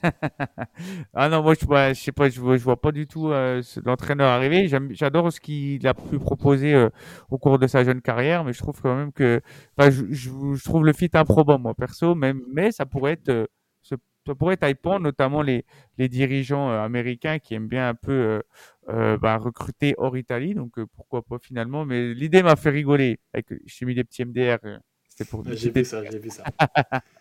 Ah non, moi je vois, je sais pas, je vois, je vois pas du tout euh, l'entraîneur arriver. J'adore ce qu'il a pu proposer euh, au cours de sa jeune carrière, mais je trouve quand même que, enfin, je, trouve le fit improbable moi perso, même, mais ça pourrait être, euh, ça pourrait être hypant, notamment les les dirigeants euh, américains qui aiment bien un peu bah, recruter hors Italie, donc pourquoi pas finalement. Mais l'idée m'a fait rigoler. Avec, j'ai mis des petits MDR. C'était pour. Ouais, J'ai vu ça, j'ai vu ça.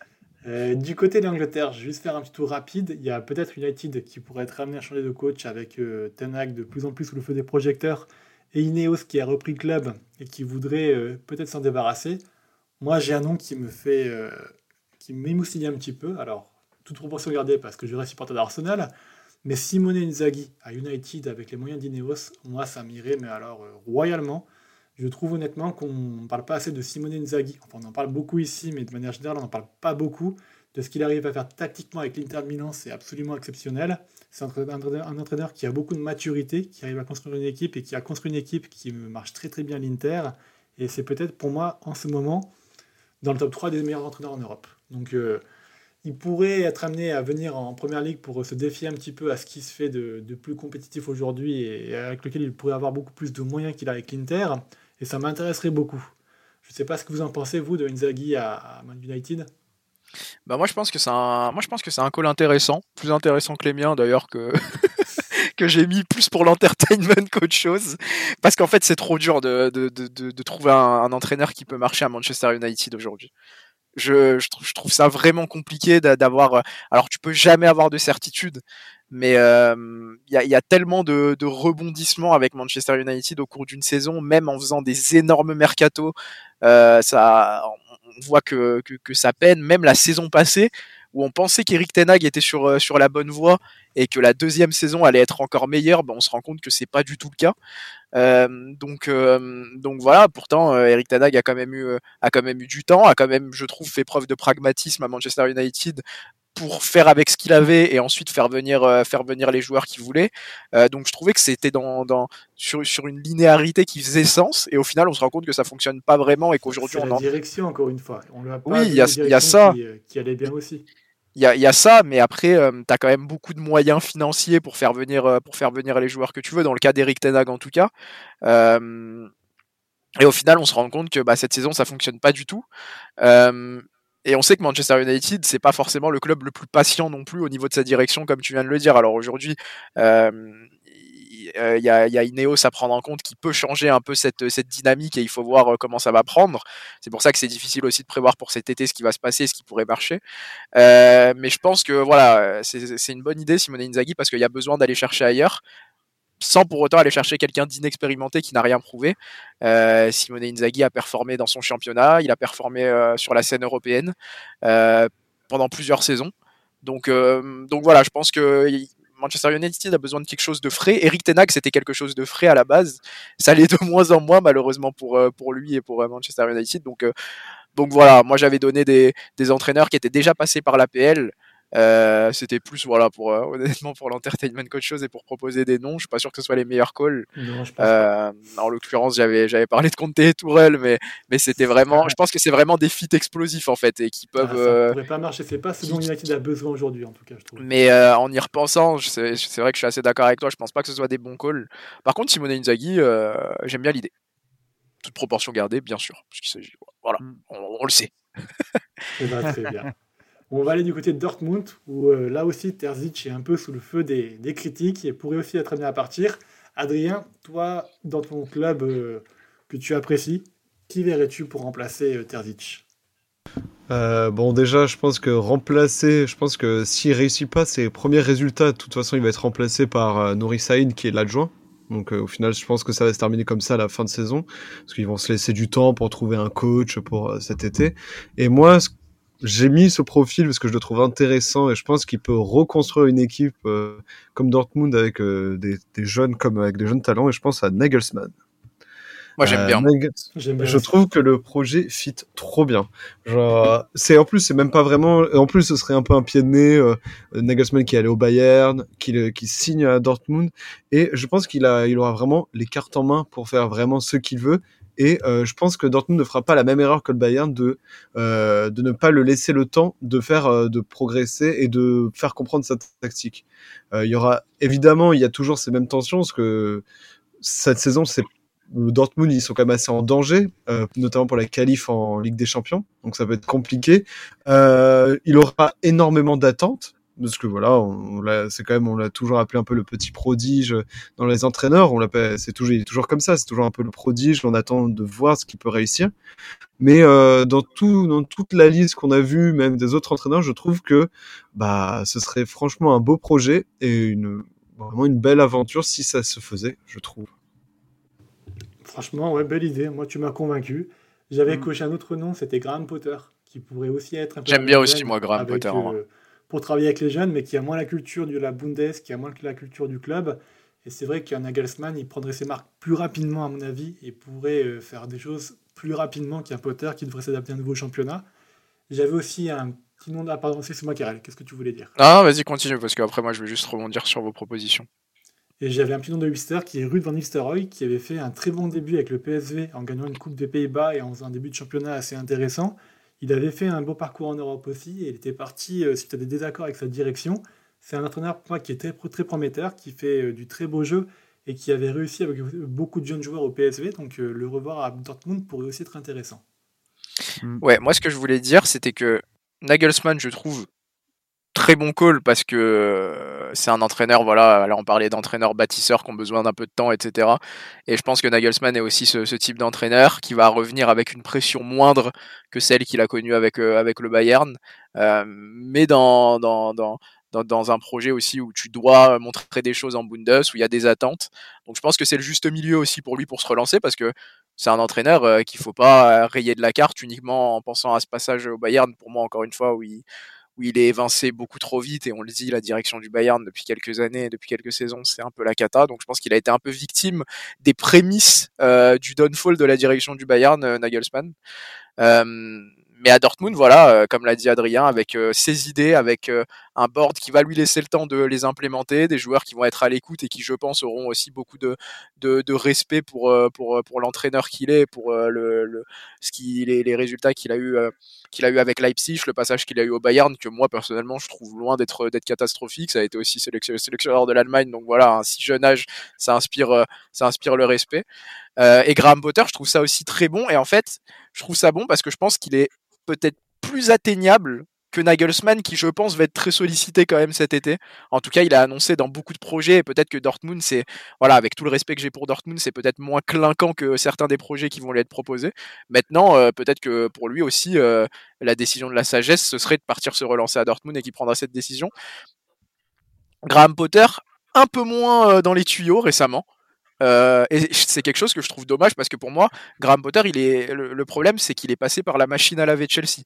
Euh, du côté de l'Angleterre, je vais juste faire un petit tour rapide. Il y a peut-être United qui pourrait être amené à changer de coach avec euh, de plus en plus sous le feu des projecteurs et Ineos qui a repris le club et qui voudrait euh, peut-être s'en débarrasser. Moi, j'ai un nom qui me fait, euh, qui m'émoustille un petit peu. Alors, toute proportion gardée parce que je reste supporter d'Arsenal, mais Simone Inzaghi à United avec les moyens d'Ineos, moi, ça m'irait, mais alors royalement. Je trouve honnêtement qu'on ne parle pas assez de Simone Inzaghi. Enfin, on en parle beaucoup ici, mais de manière générale, on n'en parle pas beaucoup. De ce qu'il arrive à faire tactiquement avec l'Inter Milan, c'est absolument exceptionnel. C'est un, entraîneur qui a beaucoup de maturité, qui arrive à construire une équipe et qui a construit une équipe qui marche très très bien l'Inter. Et c'est peut-être pour moi, en ce moment, dans le top 3 des meilleurs entraîneurs en Europe. Donc, euh, il pourrait être amené à venir en première ligue pour se défier un petit peu à ce qui se fait de, plus compétitif aujourd'hui et avec lequel il pourrait avoir beaucoup plus de moyens qu'il a avec l'Inter. Et ça m'intéresserait beaucoup. Je ne sais pas ce que vous en pensez, vous, de Inzaghi à, Man United. Bah moi je pense que c'est un moi je pense que c'est un call intéressant, plus intéressant que les miens d'ailleurs que que j'ai mis plus pour l'entertainment qu'autre chose parce qu'en fait c'est trop dur de, de, de, trouver un, entraîneur qui peut marcher à Manchester United aujourd'hui. Je, je, trouve, ça vraiment compliqué d'avoir. Euh, alors, tu peux jamais avoir de certitude, mais il euh, y, a, y, a, tellement de, de, rebondissements avec Manchester United au cours d'une saison, même en faisant des énormes mercato, euh, ça, on voit que, que, que, ça peine. Même la saison passée, où on pensait qu'Eric Tenag était sur, euh, sur la bonne voie et que la deuxième saison allait être encore meilleure, ben on se rend compte que c'est pas du tout le cas. Euh, donc, euh, donc voilà. Pourtant, Eric Tenag a quand même eu, a quand même eu du temps, a quand même, je trouve, fait preuve de pragmatisme à Manchester United pour faire avec ce qu'il avait et ensuite faire venir faire venir les joueurs qu'il voulait. donc je trouvais que c'était dans, dans sur, sur une linéarité qui faisait sens et au final on se rend compte que ça fonctionne pas vraiment et qu'aujourd'hui on en direction encore une fois. On oui, il y a, y a ça qui, qui allait bien aussi il y a, ça, mais après, euh, tu as quand même beaucoup de moyens financiers pour faire venir, euh, pour faire venir les joueurs que tu veux, dans le cas d'Eric Tenag en tout cas. Euh, et au final, on se rend compte que bah, cette saison, ça fonctionne pas du tout. Et on sait que Manchester United, c'est pas forcément le club le plus patient non plus au niveau de sa direction, comme tu viens de le dire. Alors aujourd'hui, il euh, y, a, y, a, Ineos à prendre en compte qui peut changer un peu cette, cette dynamique et il faut voir euh, comment ça va prendre. C'est pour ça que c'est difficile aussi de prévoir pour cet été ce qui va se passer, ce qui pourrait marcher. Euh, mais je pense que voilà, c'est une bonne idée Simone Inzaghi parce qu'il y a besoin d'aller chercher ailleurs sans pour autant aller chercher quelqu'un d'inexpérimenté qui n'a rien prouvé. Euh, Simone Inzaghi a performé dans son championnat, il a performé euh, sur la scène européenne euh, pendant plusieurs saisons. Donc, voilà, je pense que Manchester United a besoin de quelque chose de frais. Eric Tenag, c'était quelque chose de frais à la base. Ça l'est de moins en moins, malheureusement, pour, lui et pour Manchester United. Donc, donc voilà, moi j'avais donné des, des entraîneurs qui étaient déjà passés par l'APL, euh, c'était plus voilà pour euh, honnêtement pour l'entertainment qu'autre chose et pour proposer des noms. Je suis pas sûr que ce soit les meilleurs calls. euh, en l'occurrence, j'avais j'avais parlé de Conte et Tourelle, mais mais c'était vraiment. Je pense que c'est vraiment des feats explosifs en fait et qui peuvent. Ah, ça euh, pourrait pas marcher. C'est pas ce dont United a besoin aujourd'hui en tout cas. Je trouve. Mais en y repensant, c'est vrai que je suis assez d'accord avec toi. Je pense pas que ce soit des bons calls. Par contre, Simone Inzaghi, j'aime bien l'idée. Toute proportion gardée, bien sûr, parce. Voilà, mm. on, on, le sait. très bien. On va aller du côté de Dortmund, où euh, là aussi Terzic est un peu sous le feu des, critiques et pourrait aussi être amené à partir. Adrien, toi, dans ton club euh, que tu apprécies, qui verrais-tu pour remplacer euh, Terzic bon déjà je pense que remplacer, je pense que s'il réussit pas ses premiers résultats, de toute façon il va être remplacé par Saïd qui est l'adjoint. Donc au final je pense que ça va se terminer comme ça à la fin de saison, parce qu'ils vont se laisser du temps pour trouver un coach pour cet été. Et moi ce j'ai mis ce profil parce que je le trouve intéressant et je pense qu'il peut reconstruire une équipe euh, comme Dortmund avec euh, des, des, jeunes comme avec des jeunes talents et je pense à Nagelsmann. Moi j'aime euh, bien. Je trouve que le projet fit trop bien. Genre c'est en plus c'est même pas vraiment en plus ce serait un peu un pied de nez Nagelsmann qui est allé au Bayern, qui qui signe à Dortmund et je pense qu'il a il aura vraiment les cartes en main pour faire vraiment ce qu'il veut et euh, je pense que Dortmund ne fera pas la même erreur que le Bayern de euh, de ne pas le laisser le temps de faire euh, de progresser et de faire comprendre sa tactique. Euh, il y aura évidemment il y a toujours ces mêmes tensions parce que cette saison c'est Dortmund ils sont quand même assez en danger, notamment pour la qualif en Ligue des Champions, donc ça peut être compliqué. il aura énormément d'attentes parce que voilà, on, c'est quand même, on l'a toujours appelé un peu le petit prodige dans les entraîneurs. On l'appelle, c'est toujours, il est toujours comme ça, c'est toujours un peu le prodige. On attend de voir ce qu'il peut réussir. Mais euh, dans tout, dans toute la liste qu'on a vue, même des autres entraîneurs, je trouve que bah, ce serait franchement un beau projet et une vraiment une belle aventure si ça se faisait, je trouve. Franchement, ouais, belle idée. Moi, tu m'as convaincu. J'avais mm. coché un autre nom, c'était Graham Potter, qui pourrait aussi être. J'aime bien aussi moi Graham Potter. Euh, pour travailler avec les jeunes, mais qui a moins la culture de la Bundes, qui a moins la culture du club. Et c'est vrai qu'un Nagelsmann, il prendrait ses marques plus rapidement, à mon avis, et pourrait euh, faire des choses plus rapidement qu'un Potter qui devrait s'adapter à un nouveau championnat. J'avais aussi un petit nom. Ah, pardon, c'est moi, Karel. Qu'est-ce que tu voulais dire? Ah, vas-y, continue, parce qu'après, moi, je vais juste rebondir sur vos propositions. Et j'avais un petit nom de Wister qui est Ruud van Nistelrooy, qui avait fait un très bon début avec le PSV en gagnant une Coupe des Pays-Bas et en faisant un début de championnat assez intéressant. Il avait fait un beau parcours en Europe aussi et il était parti, euh, si tu as des désaccords avec sa direction, c'est un entraîneur pour moi qui est très, très prometteur, qui fait euh, du très beau jeu et qui avait réussi avec beaucoup de jeunes joueurs au PSV. Donc euh, le revoir à Dortmund pourrait aussi être intéressant. Mm. Ouais, moi ce que je voulais dire, c'était que Nagelsmann, je trouve très bon call parce que euh, c'est un entraîneur, voilà, là on parlait d'entraîneurs bâtisseurs qui ont besoin d'un peu de temps, etc. Et je pense que Nagelsmann est aussi ce, type d'entraîneur qui va revenir avec une pression moindre que celle qu'il a connue avec, euh, avec le Bayern, euh, mais dans, dans, dans, dans, un projet aussi où tu dois montrer des choses en Bundes, où il y a des attentes. Donc je pense que c'est le juste milieu aussi pour lui pour se relancer parce que c'est un entraîneur euh, qu'il faut pas rayer de la carte uniquement en pensant à ce passage au Bayern, pour moi encore une fois, où il, où il est évincé beaucoup trop vite et on le dit, la direction du Bayern depuis quelques années, depuis quelques saisons, c'est un peu la cata. Donc je pense qu'il a été un peu victime des prémices euh, du downfall de la direction du Bayern, euh, Nagelsmann. Euh, mais à Dortmund, voilà, euh, comme l'a dit Adrien, avec euh, ses idées, avec euh, un board qui va lui laisser le temps de les implémenter, des joueurs qui vont être à l'écoute et qui, je pense, auront aussi beaucoup de, de, respect pour, pour, pour l'entraîneur qu'il est, pour le, le, ce qui, les, les résultats qu'il a eu qu'il a eu avec Leipzig, le passage qu'il a eu au Bayern, que moi personnellement je trouve loin d'être d'être catastrophique. Ça a été aussi sélectionneur de l'Allemagne, donc voilà, un si jeune âge, ça inspire ça inspire le respect. et Graham Potter, je trouve ça aussi très bon. Et en fait, je trouve ça bon parce que je pense qu'il est peut-être plus atteignable que Nagelsmann, qui je pense va être très sollicité quand même cet été. En tout cas, il a annoncé dans beaucoup de projets, et peut-être que Dortmund, c'est, voilà, avec tout le respect que j'ai pour Dortmund, c'est peut-être moins clinquant que certains des projets qui vont lui être proposés. Maintenant, euh, peut-être que pour lui aussi, euh, la décision de la sagesse, ce serait de partir se relancer à Dortmund et qu'il prendra cette décision. Graham Potter, un peu moins euh, dans les tuyaux récemment. Et c'est quelque chose que je trouve dommage parce que pour moi, Graham Potter, il est le, problème, c'est qu'il est passé par la machine à laver Chelsea.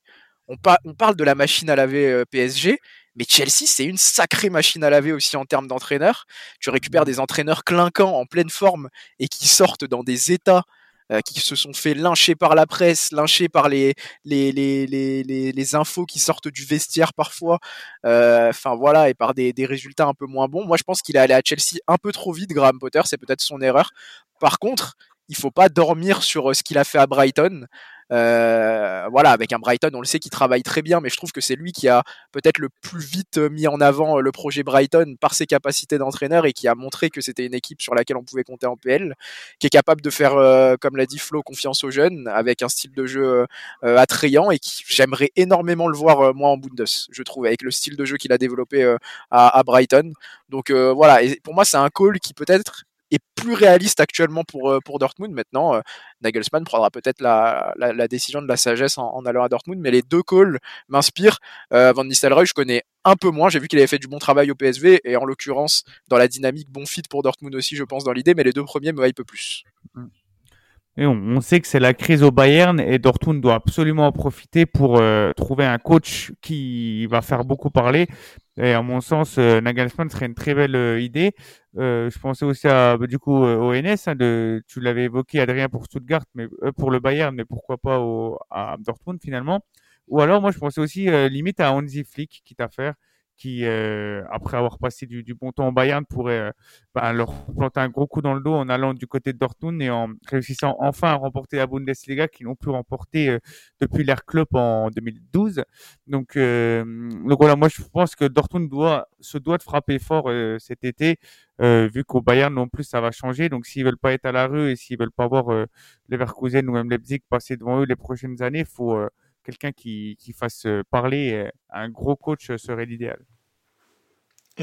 On, on parle de la machine à laver euh, PSG, mais Chelsea, c'est une sacrée machine à laver aussi en termes d'entraîneurs. Tu récupères des entraîneurs clinquants en pleine forme et qui sortent dans des états euh, qui se sont fait lyncher par la presse, lyncher par les les, les, les, les, infos qui sortent du vestiaire parfois, euh, enfin voilà, et par des, des résultats un peu moins bons. Moi, je pense qu'il est allé à Chelsea un peu trop vite, Graham Potter, c'est peut-être son erreur. Par contre, il faut pas dormir sur ce qu'il a fait à Brighton. Euh, voilà, avec un Brighton, on le sait qu'il travaille très bien, mais je trouve que c'est lui qui a peut-être le plus vite mis en avant le projet Brighton par ses capacités d'entraîneur et qui a montré que c'était une équipe sur laquelle on pouvait compter en PL, qui est capable de faire, euh, comme l'a dit Flo, confiance aux jeunes, avec un style de jeu euh, attrayant et qui j'aimerais énormément le voir moi en Bundes, je trouve, avec le style de jeu qu'il a développé à, à, Brighton. Donc voilà, et pour moi c'est un call qui peut-être est plus réaliste actuellement pour, euh, pour Dortmund. Maintenant, euh, Nagelsmann prendra peut-être la, la, décision de la sagesse en, allant à Dortmund, mais les deux calls m'inspirent. Euh, Van Nistelrooy, je connais un peu moins. J'ai vu qu'il avait fait du bon travail au PSV et en l'occurrence, dans la dynamique, bon fit pour Dortmund aussi, je pense, dans l'idée, mais les deux premiers me hype plus. Mm. Et on, sait que c'est la crise au Bayern et Dortmund doit absolument en profiter pour trouver un coach qui va faire beaucoup parler. Et à mon sens, Nagelsmann serait une très belle idée. Je pensais aussi à bah, du coup au NS, hein, de, tu l'avais évoqué Adrien pour Stuttgart, mais pour le Bayern, mais pourquoi pas au, à Dortmund finalement. Ou alors moi je pensais aussi limite à Hansi Flick, quitte à faire qui, euh, après avoir passé du, du, bon temps au Bayern, pourrait euh, bah, leur planter un gros coup dans le dos en allant du côté de Dortmund et en réussissant enfin à remporter la Bundesliga qu'ils n'ont pu remporter euh, depuis l'ère club en 2012. Donc, donc voilà, moi je pense que Dortmund doit se doit de frapper fort cet été, vu qu'au Bayern non plus ça va changer. Donc s'ils veulent pas être à la rue et s'ils veulent pas voir Leverkusen ou même Leipzig passer devant eux les prochaines années, faut quelqu'un qui, qui, fasse euh, parler euh, un gros coach serait l'idéal.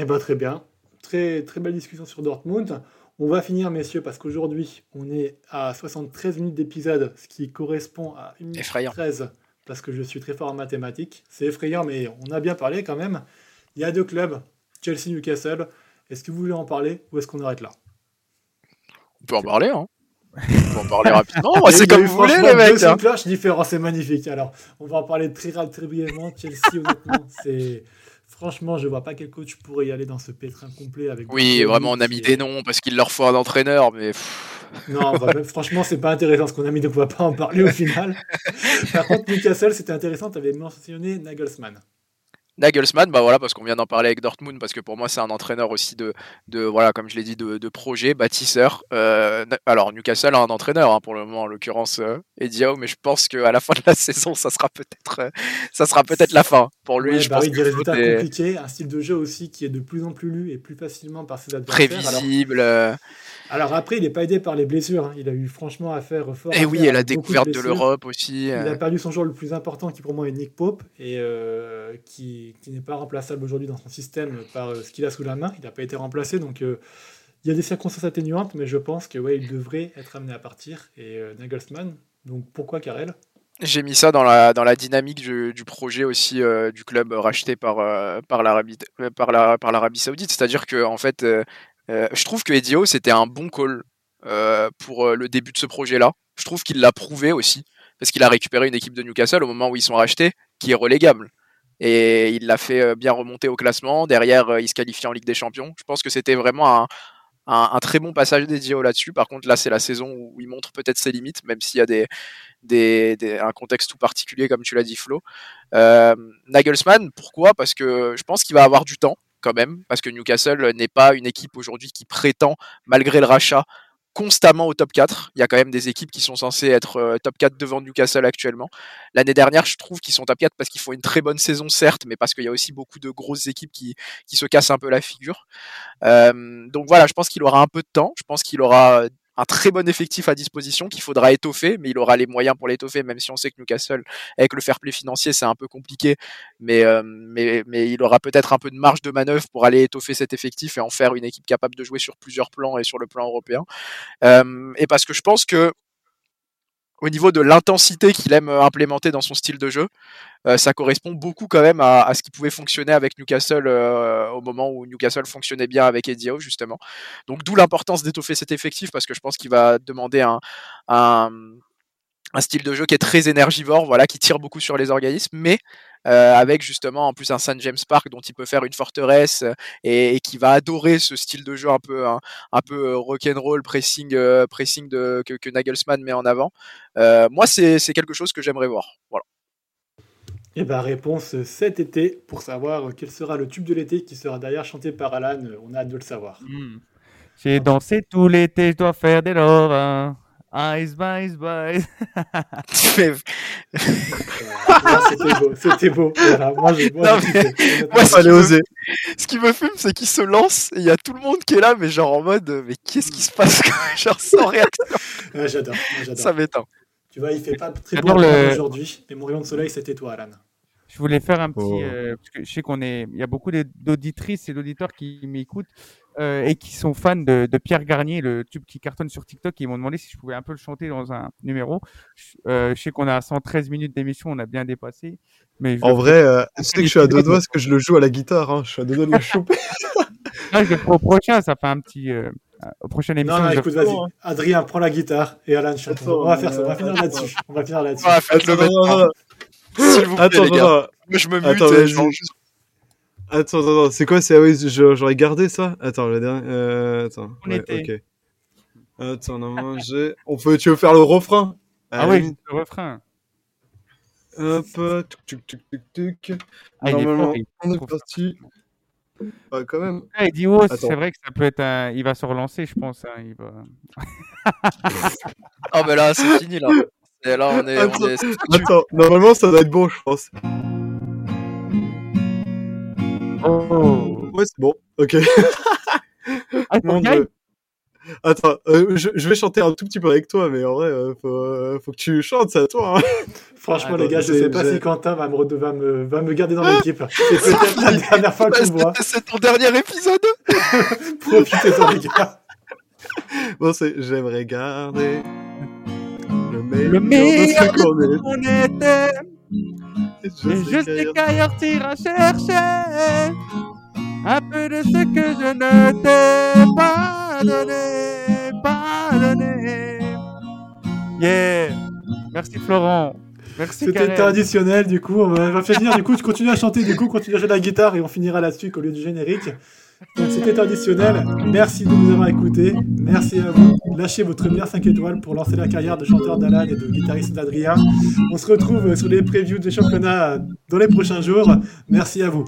Eh bien, très bien. Très, très belle discussion sur Dortmund. On va finir, messieurs, parce qu'aujourd'hui, on est à 73 minutes d'épisode, ce qui correspond à 1 minute 13, parce que je suis très fort en mathématiques. C'est effrayant, mais on a bien parlé quand même. Il y a deux clubs, Chelsea-Newcastle. Est-ce que vous voulez en parler ou est-ce qu'on arrête là? On peut en parler, hein on va en parler rapidement. c'est comme vous voulez, les mecs. Hein. différents, c'est magnifique. Alors, on va en parler très, très brièvement. Chelsea, honnêtement, c'est. Franchement, je vois pas quel coach pourrait y aller dans ce pétrin complet avec. Oui, vraiment, on a mis des noms parce qu'il leur faut un entraîneur, mais. non, franchement, c'est pas intéressant ce qu'on a mis, donc on va pas en parler au final. Par contre, Newcastle, c'était intéressant, tu avais mentionné Nagelsmann. Nagelsmann, bah voilà, parce qu'on vient d'en parler avec Dortmund, parce que pour moi c'est un entraîneur aussi de, de voilà, comme je l'ai dit, de, de, projet, bâtisseur. Euh, alors Newcastle a un entraîneur hein, pour le moment, en l'occurrence euh, Edio, mais je pense qu'à la fin de la saison, ça sera peut-être, euh, ça sera peut-être la fin pour lui. je bah pense oui, des résultats compliqués, un style de jeu aussi qui est de plus en plus lu et plus facilement par ses adversaires. Prévisible. Euh, alors après, il n'est pas aidé par les blessures. Hein. Il a eu franchement à faire fort. Et eh oui, et la découverte de, l'Europe aussi. Il a euh. perdu son joueur le plus important, qui pour moi est Nick Pope, et euh, qui, n'est pas remplaçable aujourd'hui dans son système par euh, ce qu'il a sous la main. Il n'a pas été remplacé, donc il y a des circonstances atténuantes, mais je pense que ouais, il devrait être amené à partir. Et Nagelsmann, donc pourquoi Karel? J'ai mis ça dans la, dans la dynamique du, projet aussi du club racheté par, par l'Arabie par la, par Saoudite. C'est-à-dire que en fait, euh, je trouve que Edio, c'était un bon call euh, pour euh, le début de ce projet-là. Je trouve qu'il l'a prouvé aussi, parce qu'il a récupéré une équipe de Newcastle au moment où ils sont rachetés, qui est relégable. Et il l'a fait bien remonter au classement. Derrière, il se qualifie en Ligue des Champions. Je pense que c'était vraiment un, un, très bon passage d'Edio là-dessus. Par contre, là, c'est la saison où il montre peut-être ses limites, même s'il y a des, un contexte tout particulier, comme tu l'as dit, Flo. Nagelsmann, pourquoi? Parce que je pense qu'il va avoir du temps quand même, parce que Newcastle n'est pas une équipe aujourd'hui qui prétend, malgré le rachat, constamment au top 4. Il y a quand même des équipes qui sont censées être euh, top 4 devant Newcastle actuellement. L'année dernière, je trouve qu'ils sont top 4 parce qu'ils font une très bonne saison, certes, mais parce qu'il y a aussi beaucoup de grosses équipes qui, qui se cassent un peu la figure. Euh, donc voilà, je pense qu'il aura un peu de temps. Je pense qu'il aura un très bon effectif à disposition qu'il faudra étoffer, mais il aura les moyens pour l'étoffer, même si on sait que Newcastle, avec le fair play financier, c'est un peu compliqué, mais, euh, mais, mais il aura peut-être un peu de marge de manœuvre pour aller étoffer cet effectif et en faire une équipe capable de jouer sur plusieurs plans et sur le plan européen. Euh, et parce que je pense que au niveau de l'intensité qu'il aime euh, implémenter dans son style de jeu, euh, ça correspond beaucoup quand même à, ce qui pouvait fonctionner avec Newcastle euh, au moment où Newcastle fonctionnait bien avec Howe justement. Donc d'où l'importance d'étoffer cet effectif parce que je pense qu'il va demander un, un, un style de jeu qui est très énergivore, voilà, qui tire beaucoup sur les organismes, mais euh, avec justement en plus un St James Park dont il peut faire une forteresse euh, et, qui va adorer ce style de jeu un peu un, un peu euh, rock'n'roll pressing pressing de, que, que, Nagelsmann met en avant. moi, c'est quelque chose que j'aimerais voir. Voilà. Et eh bah ben, réponse cet été pour savoir quel sera le tube de l'été qui sera d'ailleurs chanté par Alan. On a hâte de le savoir. Hmm. J'ai dansé tout l'été, je dois faire des love. Ice Ice Bye. c'était beau, c'était beau. moi, je, moi, oser. Ce qui me fume, c'est qu'il se lance et il y a tout le monde qui est là, mais genre en mode, mais qu'est-ce qui se passe Genre sans réaction. j'adore, j'adore. Ça m'éteint. Tu vois, il fait pas très beau le... aujourd'hui, mais mon rayon de soleil, c'était toi, Alan. Je voulais faire un petit, oh. euh, parce que je sais qu'on est, il y a beaucoup d'auditrices et d'auditeurs qui m'écoutent euh, et qui sont fans de, Pierre Garnier, le tube qui cartonne sur TikTok. Ils m'ont demandé si je pouvais un peu le chanter dans un numéro. Euh, je sais qu'on a 113 minutes d'émission, on a bien dépassé. Mais en vrai, euh, sais que je suis à deux doigts parce que je le joue à la guitare. Hein. Je suis à deux doigts de le choper. je le au prochain, ça fait un petit. Euh, au prochain émission. Non, non écoute, vas-y. Adrien, prends la guitare et Alan chante. On va faire ça, on va finir là-dessus. On va finir là-dessus. S'il vous plaît, attends, les gars. Moi, je me mute. Attends, Attends, attends, c'est quoi C'est ah oui, j'aurais gardé ça? Attends, le dernier. Euh, attends. On ouais, était. Ok. Attends, non, j'ai. On peut. Tu veux faire le refrain? Ah oui, le refrain. Hop, tuc tuc tuc tuc tuc. Ah, Normalement, il est on est parti. Bah, quand même. Ah, il dit oh, c'est vrai que ça peut être un. Il va se relancer, je pense. Hein, il va... ah, mais là, c'est fini là. Et là, on est. Attends, on est... Attends, normalement, ça doit être bon, je pense. Oh. Ouais, c'est bon. Ok. Ah, Mon Dieu. Attends, euh, je, je, vais chanter un tout petit peu avec toi, mais en vrai, euh, faut, euh, faut, que tu chantes, c'est à toi. Hein. Franchement, les gars, je sais pas si Quentin va me, va me, va me garder dans l'équipe. C'est peut-être la dernière fois qu'on voit. C'est ton dernier épisode. Profitez-en, les gars. Bon, c'est j'aimerais garder meilleur, le meilleur de ce qu'on était. Et je, sais qu'ailleurs t'iras chercher un peu de ce que je ne t'ai pas donné, pas donné. Yeah. Merci Florent. Merci. C'était traditionnel, du coup. On va finir, du coup, tu continues à chanter, du coup, continue à jouer de la guitare et on finira là-dessus au lieu du générique. Donc, c'était traditionnel. Merci de nous avoir écoutés. Merci à vous. Lâchez votre meilleur 5 étoiles pour lancer la carrière de chanteur d'Alan et de guitariste d'Adrien. On se retrouve sur les previews des championnats dans les prochains jours. Merci à vous.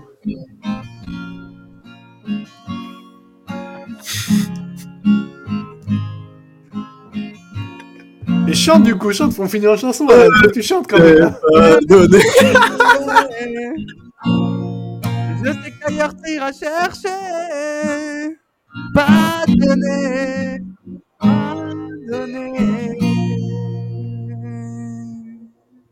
Et chante du coup, chante, faut finir en chanson. Que tu chantes quand même. sais qu'ailleurs t'iras chercher. Pas donner. Pas donner.